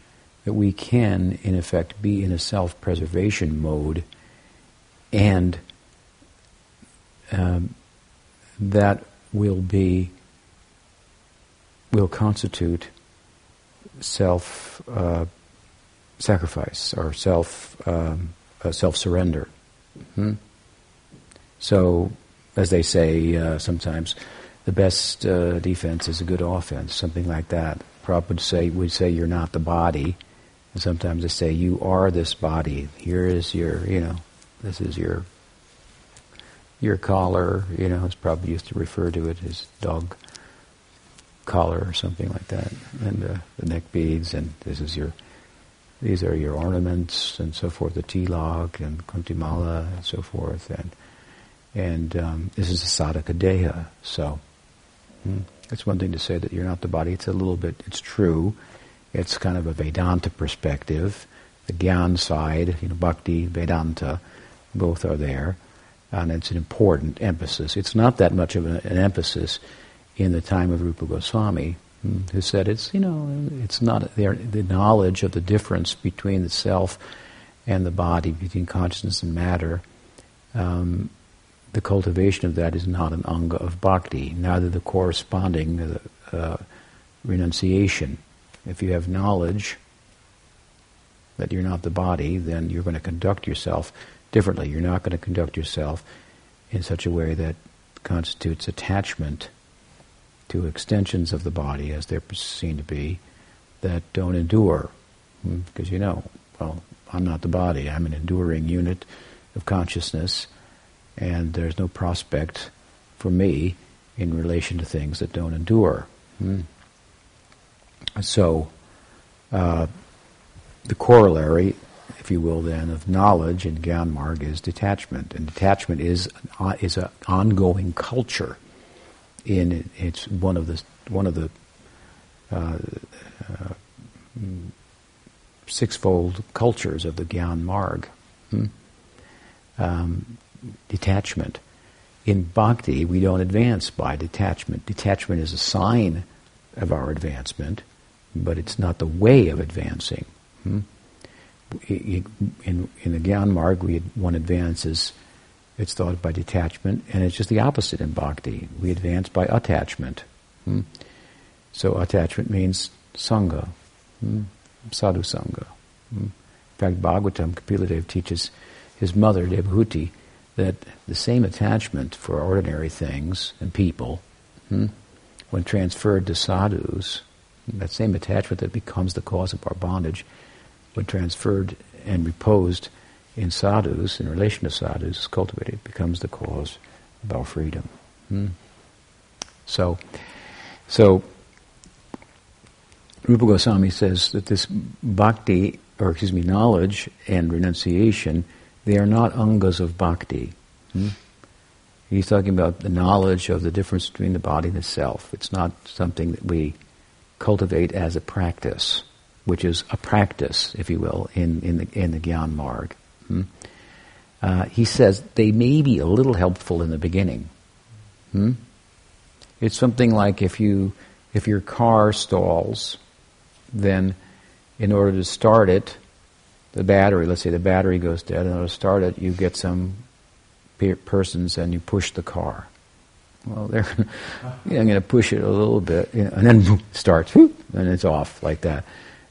that we can, in effect, be in a self-preservation mode, and um, that will be will constitute self uh, sacrifice or self um, uh, self surrender. Hmm? So, as they say uh, sometimes, the best uh, defense is a good offense, something like that. Prabhupada would say, would say you're not the body, and sometimes they say you are this body. Here is your, you know, this is your your collar. You know, it's probably used to refer to it as dog collar or something like that, and uh, the neck beads, and this is your these are your ornaments and so forth, the tilak and kanthimala and so forth, and and um, this is a sadhaka deha. So hmm, it's one thing to say that you're not the body. It's a little bit. It's true. It's kind of a Vedanta perspective, the Gyan side, you know, Bhakti, Vedanta, both are there, and it's an important emphasis. It's not that much of an, an emphasis in the time of Rupa Goswami, who said it's you know it's not the knowledge of the difference between the self and the body, between consciousness and matter. Um, the cultivation of that is not an anga of bhakti, neither the corresponding uh, uh, renunciation. If you have knowledge that you're not the body, then you're going to conduct yourself differently. You're not going to conduct yourself in such a way that constitutes attachment to extensions of the body as they're seen to be that don't endure. Because hmm, you know, well, I'm not the body, I'm an enduring unit of consciousness, and there's no prospect for me in relation to things that don't endure. Hmm. So, uh, the corollary, if you will, then, of knowledge in Gyan Marg is detachment. And detachment is, uh, is an ongoing culture in it's one of the one of the uh, uh, sixfold cultures of the Gyan Marg. Hmm? Um, detachment. In bhakti, we don't advance by detachment. Detachment is a sign of our advancement, but it's not the way of advancing. Hmm? In, in, the Gyan Marg, we, one advances it's thought by detachment, and it's just the opposite in bhakti. We advance by attachment. Hmm? So attachment means sangha, hmm? sadhu sangha. Hmm? In fact, Bhagavatam, Kapiladev teaches his mother, Devahuti, that the same attachment for ordinary things and people, hmm, when transferred to sadhus, that same attachment that becomes the cause of our bondage, when transferred and reposed in sadhus, in relation to sadhus, is cultivated, becomes the cause of our freedom. Hmm? So, so Rupa Goswami says that this bhakti, or excuse me, knowledge and renunciation they are not angas of bhakti. Hmm? He's talking about the knowledge of the difference between the body and the self. It's not something that we cultivate as a practice, which is a practice, if you will, in, in the, in the Gyan Marg. Hmm? Uh, he says they may be a little helpful in the beginning. Hmm? It's something like if you if your car stalls, then in order to start it, the battery, let's say the battery goes dead, in order to start it, you get some persons and you push the car. Well, they're you know, I'm going to push it a little bit, you know, and then starts, and it's off like that.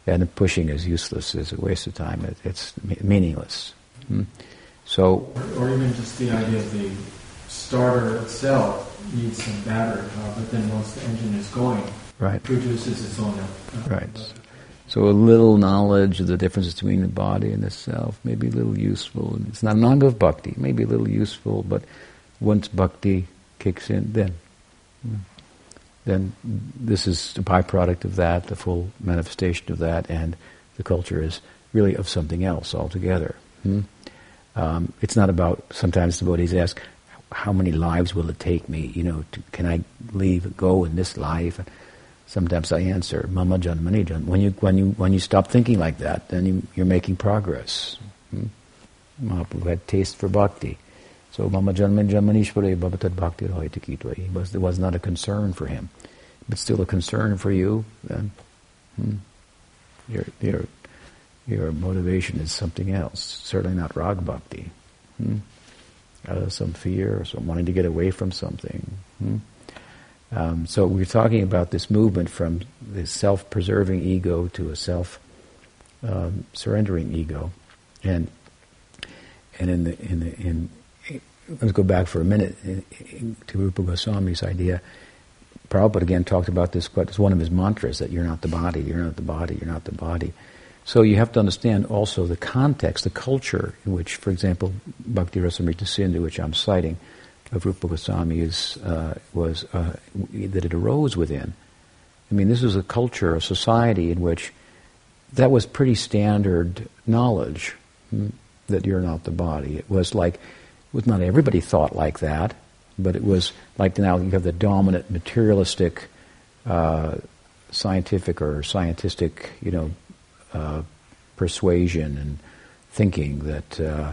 And the pushing is useless; it's a waste of time. It, it's meaningless. Hmm? So, or, or, even just the idea of the starter itself needs some battery power, but then once the engine is going, right, produces its own. Uh, right. So a little knowledge of the difference between the body and the self may be a little useful. It's not an anga of bhakti, may be a little useful, but once bhakti kicks in, then then this is a byproduct of that, the full manifestation of that, and the culture is really of something else altogether. Hmm? Um, it's not about, sometimes the devotees ask, how many lives will it take me? You know, to, can I leave, go in this life? Sometimes I answer, Mama Janmani Jan. When you, when, you, when you stop thinking like that, then you, are making progress. Hmm? Mahaprabhu had taste for bhakti. So Mama Janmani Janmanishware Bhavatad Bhakti Rohitakitva. was, was not a concern for him. But still a concern for you, then hmm, your, your, your motivation is something else. Certainly not rag bhakti. Hmm? Out of some fear or some wanting to get away from something. Hmm? Um, so we're talking about this movement from the self-preserving ego to a self-surrendering um, ego, and and in the in the in let's go back for a minute to Rupa Goswami's idea. Prabhupada again talked about this, but it's one of his mantras that you're not the body, you're not the body, you're not the body. So you have to understand also the context, the culture in which, for example, Bhakti Rasamrita Sindhu, which I'm citing, of Rupa Goswami is, uh, was uh, that it arose within. I mean, this was a culture, a society in which that was pretty standard knowledge hmm, that you're not the body. It was like, was not everybody thought like that, but it was like now you have the dominant materialistic, uh, scientific or scientistic, you know, uh, persuasion and thinking that uh,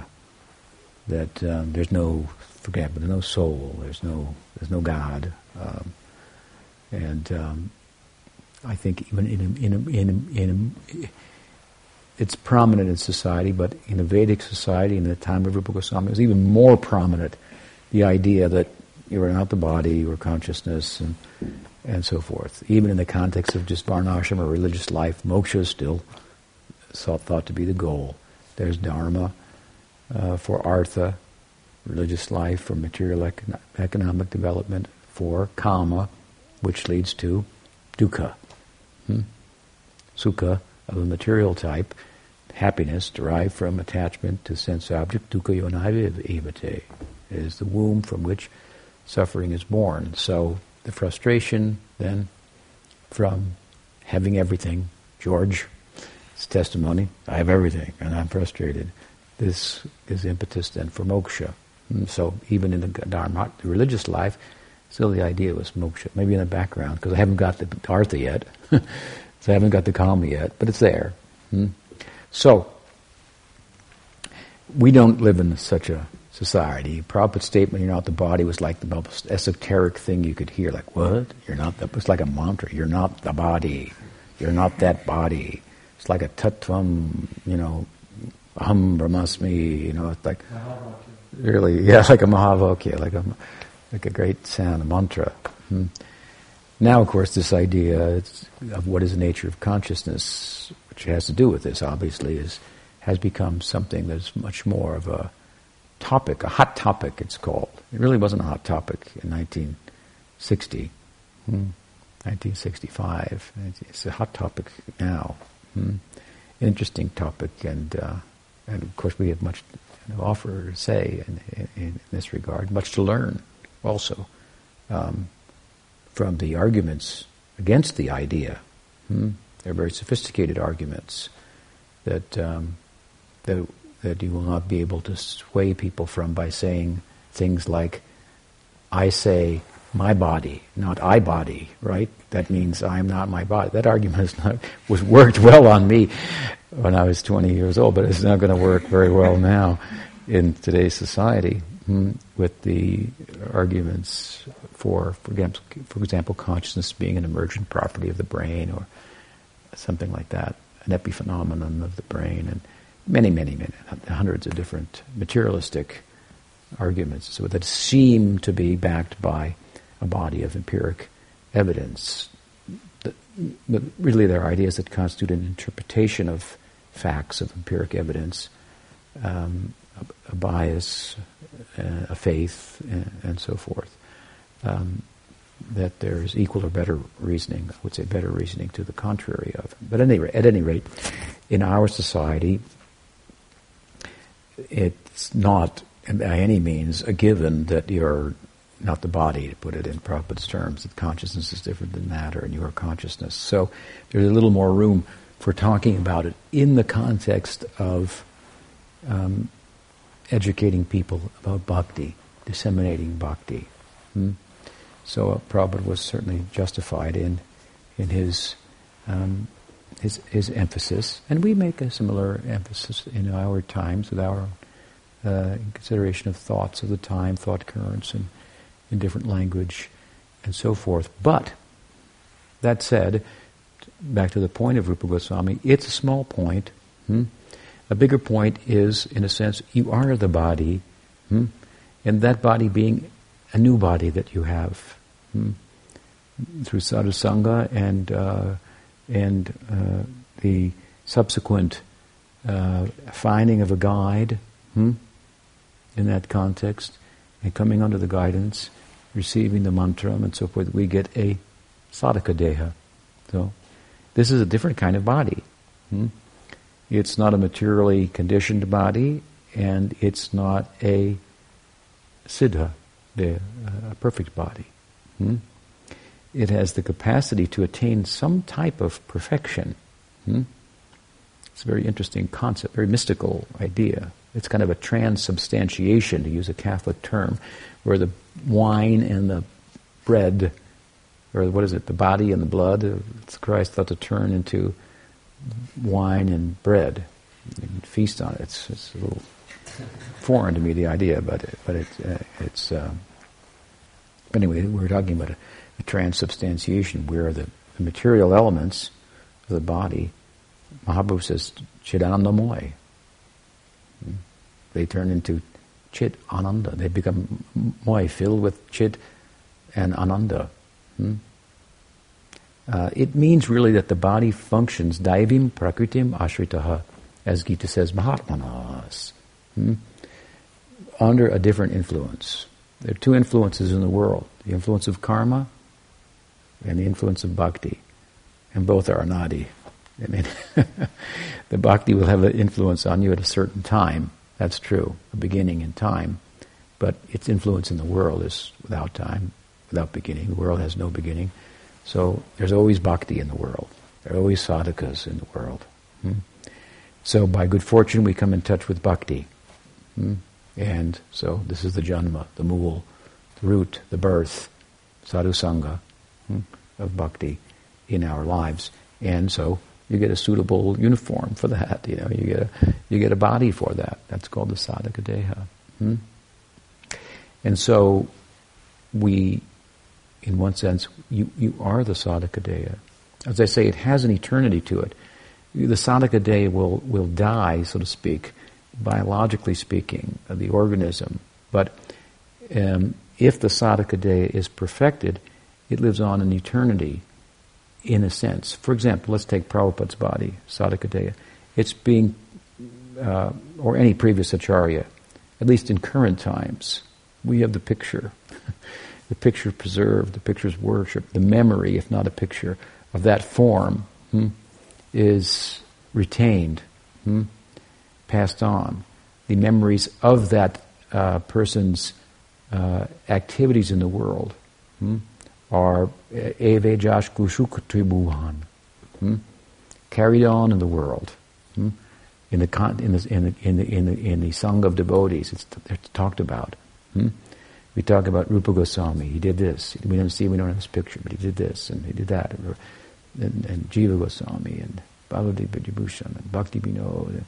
that um, there's no forget, but there's no soul. There's no there's no God, um, and um, I think even in a, in in in it's prominent in society, but in the Vedic society, in the time of Rupa Goswami, it was even more prominent. The idea that you are not the body, you are consciousness, and and so forth. Even in the context of just varnashram or religious life, moksha is still thought, thought to be the goal. There's dharma uh, for artha, religious life, for material econ- economic development, for kama, which leads to dukkha. Hmm? Sukha of a material type, happiness derived from attachment to sense object, dukkha yonaiva is the womb from which suffering is born. So the frustration then from having everything, George, testimony, I have everything and I'm frustrated. This is impetus then for moksha. Mm, so even in the Dharma, the religious life, still the idea was moksha, maybe in the background, because I haven't got the artha yet, so I haven't got the kama yet, but it's there. Hmm? So, we don't live in such a society. Prabhupada's statement, you're not the body, was like the most esoteric thing you could hear. Like, what? You're not the, it's like a mantra. You're not the body. You're not that body. It's like a tattvam, you know, aham brahmasmi, you know, it's like really, yeah, like a Mahavakya, like a, like a great sound, a mantra. Hmm. Now, of course, this idea of what is the nature of consciousness, which has to do with this, obviously, is has become something that's much more of a topic, a hot topic. It's called. It really wasn't a hot topic in 1960, hmm. 1965. It's a hot topic now. Hmm. Interesting topic, and uh, and of course we have much to offer, say, in, in, in, this regard, much to learn also um, from the arguments against the idea. Hmm? They're very sophisticated arguments that um, that that you will not be able to sway people from by saying things like, I say my body, not I body, right? That means I am not my body. That argument not, was worked well on me when I was 20 years old, but it's not going to work very well now in today's society hmm, with the arguments for, for example, for example, consciousness being an emergent property of the brain or something like that, an epiphenomenon of the brain, and many, many, many, hundreds of different materialistic arguments so that seem to be backed by a body of empiric evidence. But really, they're ideas that constitute an interpretation of facts of empiric evidence, um, a, bias, uh, a faith, and, and so forth. Um, that there's equal or better reasoning, I would say better reasoning to the contrary of. But at any, at any rate, in our society, it's not by any means a given that you're not the body, to put it in Prabhupada's terms, that consciousness is different than matter and your consciousness. So there's a little more room for talking about it in the context of um, educating people about bhakti, disseminating bhakti. Hmm? So Prabhupada was certainly justified in in his um, his his emphasis, and we make a similar emphasis in our times with our uh, consideration of thoughts of the time, thought currents, and in different language, and so forth. But that said, back to the point of Rupa Goswami, it's a small point. Hmm? A bigger point is, in a sense, you are the body, hmm? and that body being a new body that you have hmm? through sadhusanga and uh, and uh, the subsequent uh, finding of a guide hmm? in that context and coming under the guidance, receiving the mantra and so forth, we get a sadhaka deha. So this is a different kind of body. Hmm? It's not a materially conditioned body, and it's not a siddha, the, a perfect body. Hmm? It has the capacity to attain some type of perfection. Hmm? It's a very interesting concept, very mystical idea. It's kind of a transubstantiation, to use a Catholic term, where the wine and the bread, or what is it, the body and the blood of Christ thought to turn into wine and bread and feast on it. It's, it's a little foreign to me, the idea, but, but it, uh, it's. Uh, but anyway, we're talking about a, a transubstantiation where the, the, material elements of the body, Mahaprabhu says, chidanandamoy. Hmm? They turn into chit ananda. They become moy, filled with chit and ananda. Hmm? Uh, it means really that the body functions daivim prakritim ashritaha, as Gita says, mahatmanas, hmm? under a different influence. There are two influences in the world the influence of karma and the influence of bhakti. And both are anadi. I mean, the bhakti will have an influence on you at a certain time. That's true, a beginning in time. But its influence in the world is without time, without beginning. The world has no beginning. So there's always bhakti in the world. There are always sadhakas in the world. Hmm? So by good fortune, we come in touch with bhakti. Hmm? And so this is the janma, the mool, the root, the birth, sadhu sangha hmm, of bhakti in our lives. And so you get a suitable uniform for that. You know, you get a you get a body for that. That's called the sadhaka deha. Hmm? And so we, in one sense, you, you are the sadhaka deha. As I say, it has an eternity to it. The sadhaka deha will, will die, so to speak, biologically speaking, of the organism. But um, if the sadhaka deha is perfected, it lives on in eternity, in a sense. For example, let's take Prabhupada's body, sadhaka It's being, uh, or any previous acharya, at least in current times, we have the picture. the picture preserved, the picture's worship, the memory, if not a picture, of that form hmm, is retained. Hmm? Passed on. The memories of that uh, person's uh, activities in the world hmm, are eve jashkushukutribuhan, hmm, carried on in the world. Hmm, In the, in the, in the, in the, in the, Sangha of devotees, it's, it's talked about. Hmm? We talk about Rupa Goswami. He did this. We don't see. We don't have his picture, but he did this and he did that. And, and Jiva Goswami and Bhagavati Vidyabhushan and Bhakti Vinod and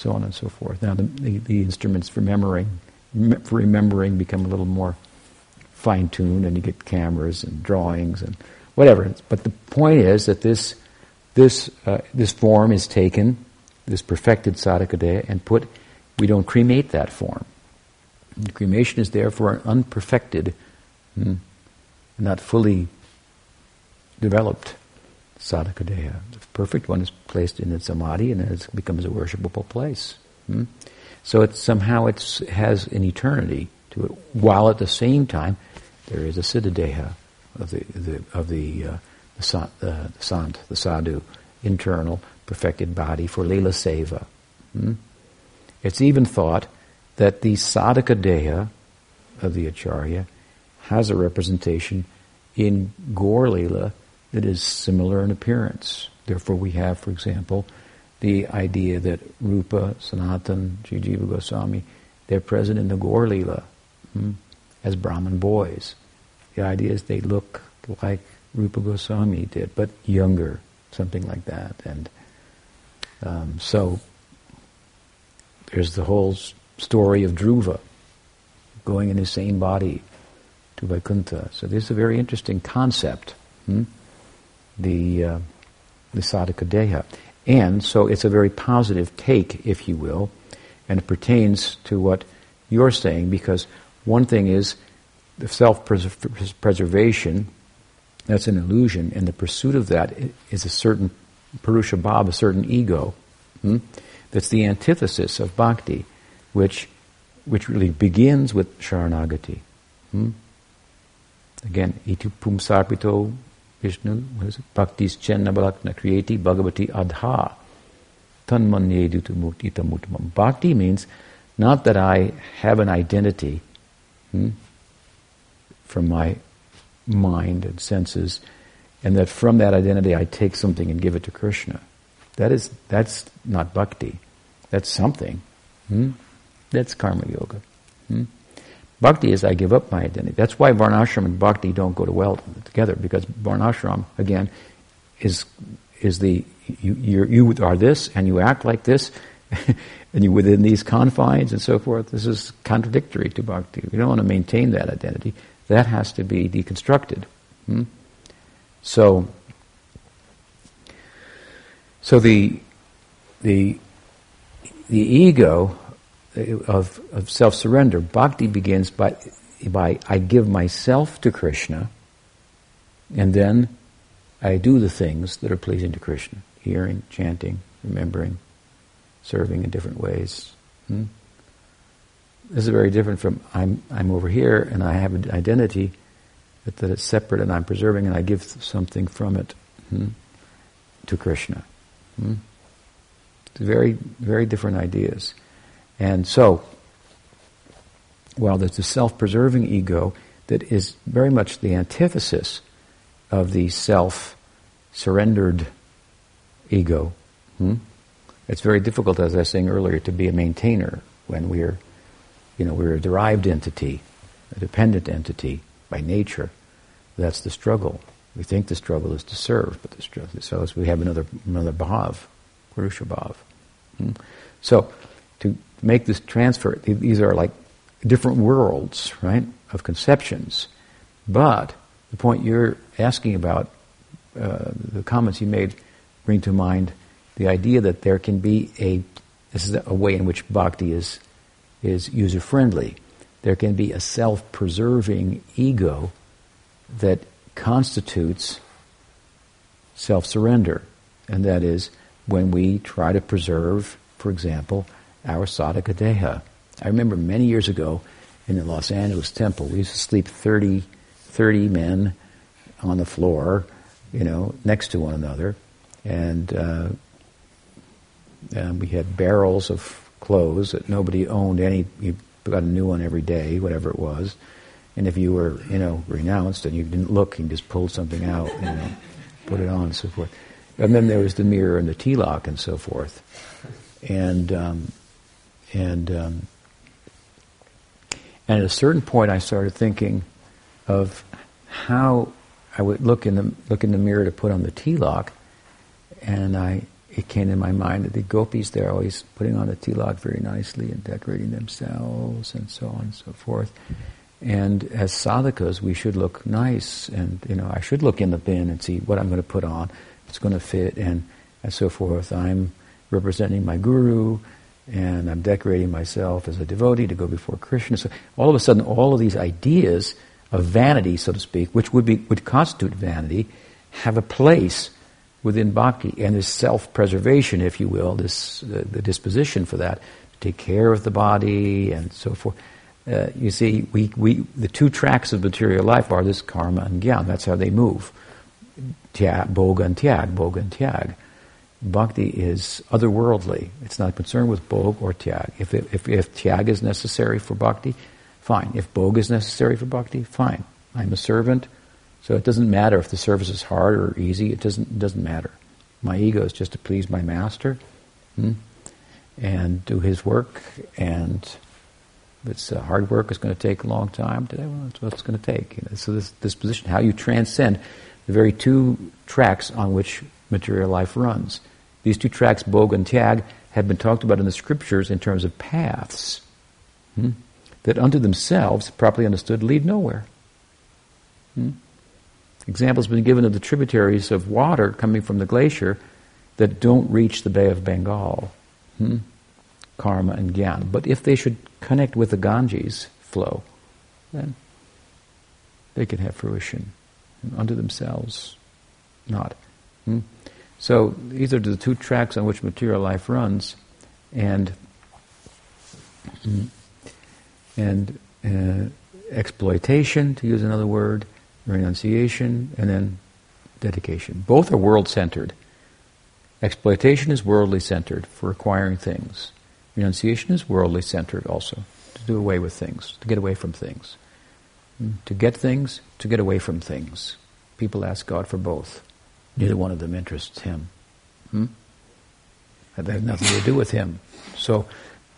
so on and so forth. Now the, the, the instruments for remembering, for remembering become a little more fine-tuned, and you get cameras and drawings and whatever. But the point is that this this uh, this form is taken, this perfected sadhaka and put. We don't cremate that form. Cremation is therefore an unperfected, hmm, not fully developed sadhaka The perfect one is placed in its samadhi and it becomes a worshipable place. Hmm? So it somehow it has an eternity to it, while at the same time there is a siddhadeha of the, the of the uh, the, uh, the sant, the sadhu, internal perfected body for lila seva. Hmm? It's even thought that the sadhaka deha of the acharya has a representation in Gaur Lila that is similar in appearance. Therefore, we have, for example, the idea that Rupa, Sanatan, Jiva Goswami, they're present in the Gaur hmm, as Brahman boys. The idea is they look like Rupa Goswami did, but younger, something like that. And um, so there's the whole story of Dhruva going in his same body to Vaikuntha. So this is a very interesting concept, hmm? the uh, the sadhaka deha. And so it's a very positive take, if you will, and it pertains to what you're saying because one thing is the self-preservation, that's an illusion, and the pursuit of that is a certain Purusha Bhava, a certain ego. Hmm? That's the antithesis of bhakti which, which really begins with Sharanagati. Hmm? Again, itu pumsarpito Vishnu, bhaktis chenna balakna kriyeti bhagavati adha mutamam. Bhakti means not that I have an identity hmm, from my mind and senses, and that from that identity I take something and give it to Krishna. That is, that's not bhakti. That's something. Hmm? That's karma yoga. Hmm? Bhakti is I give up my identity. That's why varnashram and bhakti don't go to well together because varnashram again is is the you you are this and you act like this and you within these confines and so forth. This is contradictory to bhakti. We don't want to maintain that identity. That has to be deconstructed. Hmm? So so the the the ego of, of self surrender. Bhakti begins by, by I give myself to Krishna, and then I do the things that are pleasing to Krishna hearing, chanting, remembering, serving in different ways. Hmm? This is very different from I'm, I'm over here and I have an identity that, that it's separate and I'm preserving and I give something from it hmm, to Krishna. Hmm? Very, very different ideas. And so, well, there's a self-preserving ego that is very much the antithesis of the self-surrendered ego. Hmm? It's very difficult, as I was saying earlier, to be a maintainer when we're, you know, we're a derived entity, a dependent entity by nature. That's the struggle. We think the struggle is to serve, but the struggle, is so we have another another bhav, Purusha bhav. Hmm? So to make this transfer, these are like different worlds, right, of conceptions. But the point you're asking about, uh, the comments you made bring to mind the idea that there can be a, this is a way in which bhakti is, is user friendly. There can be a self preserving ego that constitutes self surrender. And that is when we try to preserve, for example, our sadhaka deha. I remember many years ago in the Los Angeles temple, we used to sleep 30, 30 men on the floor, you know, next to one another. And, uh, and we had barrels of clothes that nobody owned any, you got a new one every day, whatever it was. And if you were, you know, renounced and you didn't look, you just pulled something out, you know, put it on and so forth. And then there was the mirror and the tilak and so forth. and um, and um, and at a certain point, I started thinking of how I would look in the look in the mirror to put on the tilak, and I it came in my mind that the gopis they're always putting on the tilak very nicely and decorating themselves and so on and so forth. And as sadhakas, we should look nice, and you know, I should look in the bin and see what I'm going to put on. It's going to fit, and and so forth. I'm representing my guru, and I'm decorating myself as a devotee to go before Krishna. So all of a sudden, all of these ideas of vanity, so to speak, which would be would constitute vanity, have a place within bhakti, and this self-preservation, if you will, this uh, the disposition for that, to take care of the body and so forth uh, you see, we, we, the two tracks of material life are this karma and jnana. That's how they move. Tyag, boga and tyag, boga and tyag. Bhakti is otherworldly. It's not concerned with bog or tyag. If, if, if tyag is necessary for bhakti, fine. If bog is necessary for bhakti, fine. I'm a servant, so it doesn't matter if the service is hard or easy. It doesn't, doesn't matter. My ego is just to please my master hmm, and do his work and if it's uh, hard work, it's going to take a long time. Today, well, that's what it's going to take. You know, so this, this position, how you transcend the very two tracks on which material life runs. These two tracks, Bog and Tyag, have been talked about in the scriptures in terms of paths hmm, that unto themselves, properly understood, lead nowhere. Hmm? Examples have been given of the tributaries of water coming from the glacier that don't reach the Bay of Bengal. Hmm? karma and jnana. But if they should connect with the Ganges flow, then they can have fruition unto themselves, not. Hmm? So these are the two tracks on which material life runs, and hmm, and uh, exploitation, to use another word, renunciation, and then dedication. Both are world centered. Exploitation is worldly centered for acquiring things. Renunciation is worldly centered also, to do away with things, to get away from things. Hmm? To get things, to get away from things. People ask God for both. Neither one of them interests Him. Hmm? That has nothing to do with Him. So,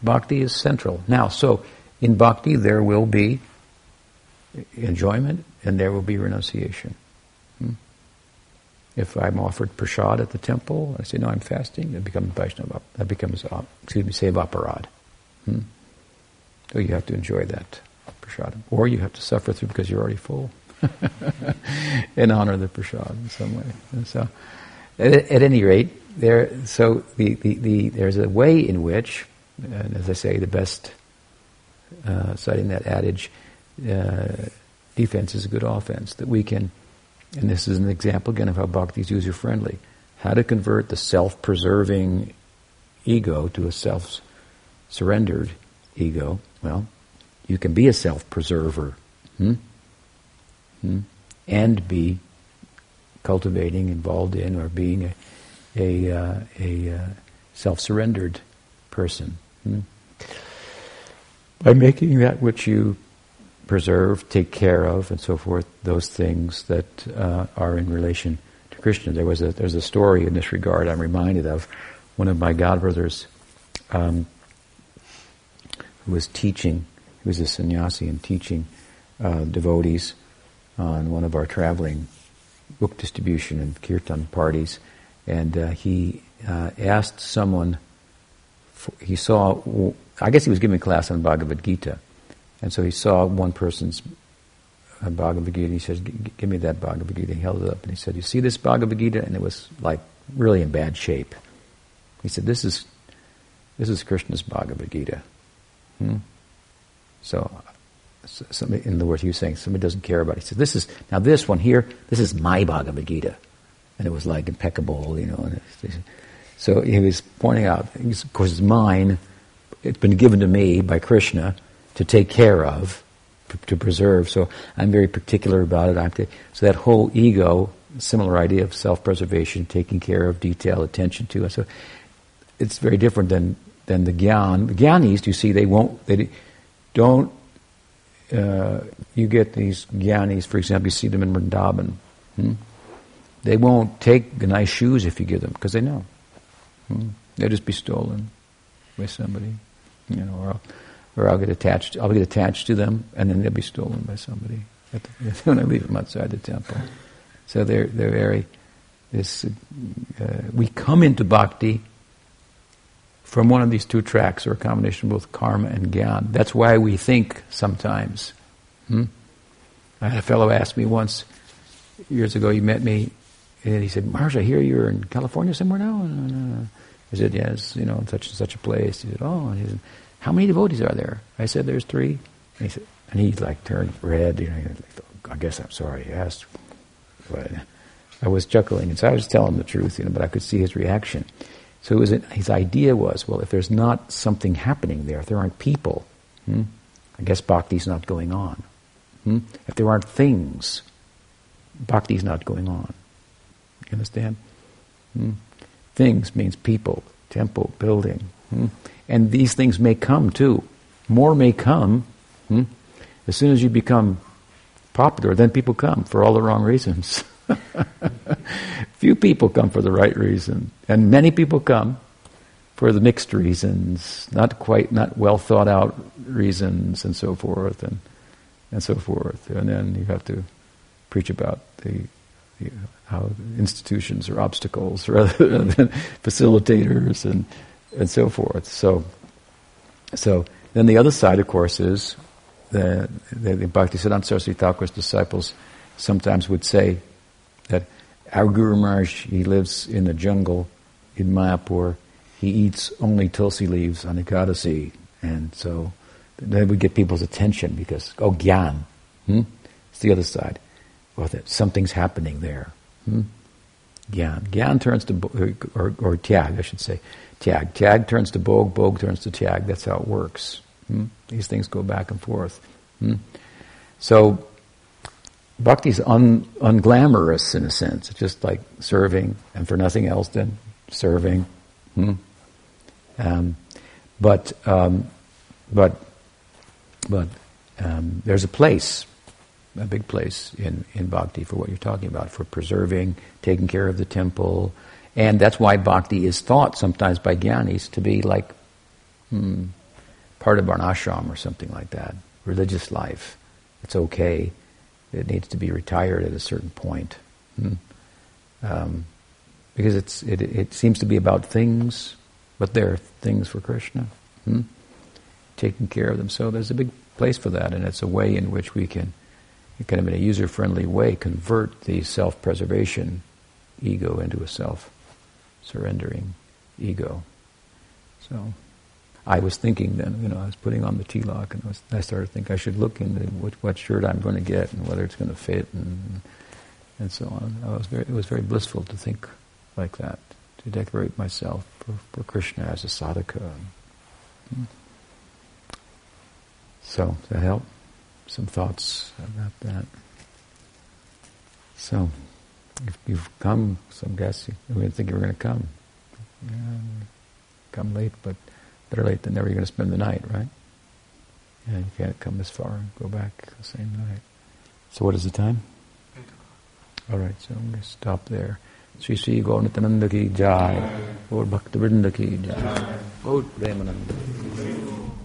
bhakti is central. Now, so in bhakti there will be enjoyment and there will be renunciation. Hmm? If I'm offered prasad at the temple, I say, no, I'm fasting, it becomes Vaishnava. That becomes, uh, excuse me, seva aparad. Hmm? So you have to enjoy that prasad. Or you have to suffer through because you're already full. and honor of the prasad in some way. And so, at, at, any rate, there. So the, the, the, there's a way in which, and as I say, the best, uh, citing that adage, uh, defense is a good offense. That we can and this is an example again of how bhakti is user friendly. How to convert the self preserving ego to a self surrendered ego. Well, you can be a self preserver hmm? Hmm? and be cultivating, involved in, or being a, a, uh, a uh, self surrendered person. Hmm? By making that which you preserve, take care of, and so forth, those things that uh, are in relation to Krishna. There was a, there's a story in this regard I'm reminded of. One of my godbrothers um, who was teaching, he was a sannyasi and teaching uh, devotees on one of our traveling book distribution and kirtan parties, and uh, he uh, asked someone, for, he saw, I guess he was giving a class on Bhagavad Gita, and so he saw one person's uh, Bhagavad Gita. And He said, "Give me that Bhagavad Gita." He held it up and he said, "You see this Bhagavad Gita?" And it was like really in bad shape. He said, "This is this is Krishna's Bhagavad Gita." Hmm? So, somebody, in the words he was saying, somebody doesn't care about it. He said, "This is now this one here. This is my Bhagavad Gita," and it was like impeccable, you know. so he was pointing out, of course, it's mine. It's been given to me by Krishna to take care of, to preserve. So I'm very particular about it. I'm so that whole ego, similar idea of self-preservation, taking care of, detail, attention to. So it's very different than than the gyan. The gyanis, you see, they won't. They don't. Uh, you get these gyanis, for example, you see them in Vrindavan. Hmm? They won't take the nice shoes if you give them because they know hmm? they'll just be stolen. by somebody, you know, or I'll, or I'll get attached. I'll get attached to them, and then they'll be stolen by somebody the, when I leave them outside the temple. So they're they're very. This uh, we come into bhakti from one of these two tracks, or a combination of both karma and gyan. That's why we think sometimes. Hmm? I had a fellow ask me once, years ago, he met me, and he said, Maharaj, I hear you're in California somewhere now? And I said, yes, you know, in such and such a place. He said, oh, and he said, how many devotees are there? I said, there's three. And he said, and he like turned red, you know, I guess I'm sorry he asked. But I was chuckling, and so I was telling the truth, you know, but I could see his reaction. So was, his idea was, well, if there's not something happening there, if there aren't people, hmm, I guess bhakti's not going on. Hmm? If there aren't things, bhakti's not going on. You understand? Hmm? Things means people, temple, building. Hmm? And these things may come too. More may come. Hmm? As soon as you become popular, then people come for all the wrong reasons. Few people come for the right reason, and many people come for the mixed reasons, not quite, not well thought out reasons, and so forth, and and so forth. And then you have to preach about the, the how institutions are obstacles rather than facilitators, and and so forth. So, so then the other side, of course, is the, the, the Bhaktisiddhanta Saraswati Thakur's disciples sometimes would say our Guru Maharaj, he lives in the jungle in Mayapur. He eats only tulsi leaves on Ekadasi. And so they would get people's attention because, oh, gyan. Hmm? It's the other side. Well, that something's happening there. Hmm? Gyan. Gyan turns to, or, or, or tyag, I should say. Tyag. Tyag turns to bog, bog turns to tyag. That's how it works. Hmm? These things go back and forth. Hmm? So, bhakti is un, unglamorous in a sense. It's just like serving, and for nothing else than serving. Hmm? Um, but, um, but, but um, there's a place, a big place in, in bhakti for what you're talking about, for preserving, taking care of the temple. And that's why bhakti is thought sometimes by jnanis to be like hmm, part of an ashram or something like that, religious life. It's okay. It needs to be retired at a certain point. Hmm? Um, because it's, it, it seems to be about things, but they're things for Krishna. Hmm? Taking care of them. So there's a big place for that, and it's a way in which we can, kind of in a user-friendly way, convert the self-preservation ego into a self-surrendering ego. So I was thinking then, you know, I was putting on the tilak, and I, was, I started thinking I should look into what, what shirt I'm going to get and whether it's going to fit, and and so on. I was very, it was very blissful to think like that, to decorate myself for, for Krishna as a sadhaka. So, that help? Some thoughts about that. So, if you've come, some guests, we didn't think you were going to come. Yeah, come late, but better late than never. You're going to spend the night, right? Yeah, you can't come this far and go back the same night. So what is the time? All right, so I'm going to stop there. Sri Sri Gaur Nityananda ki jai, Gaur Bhakta Vrinda ki jai, Gaur Premananda.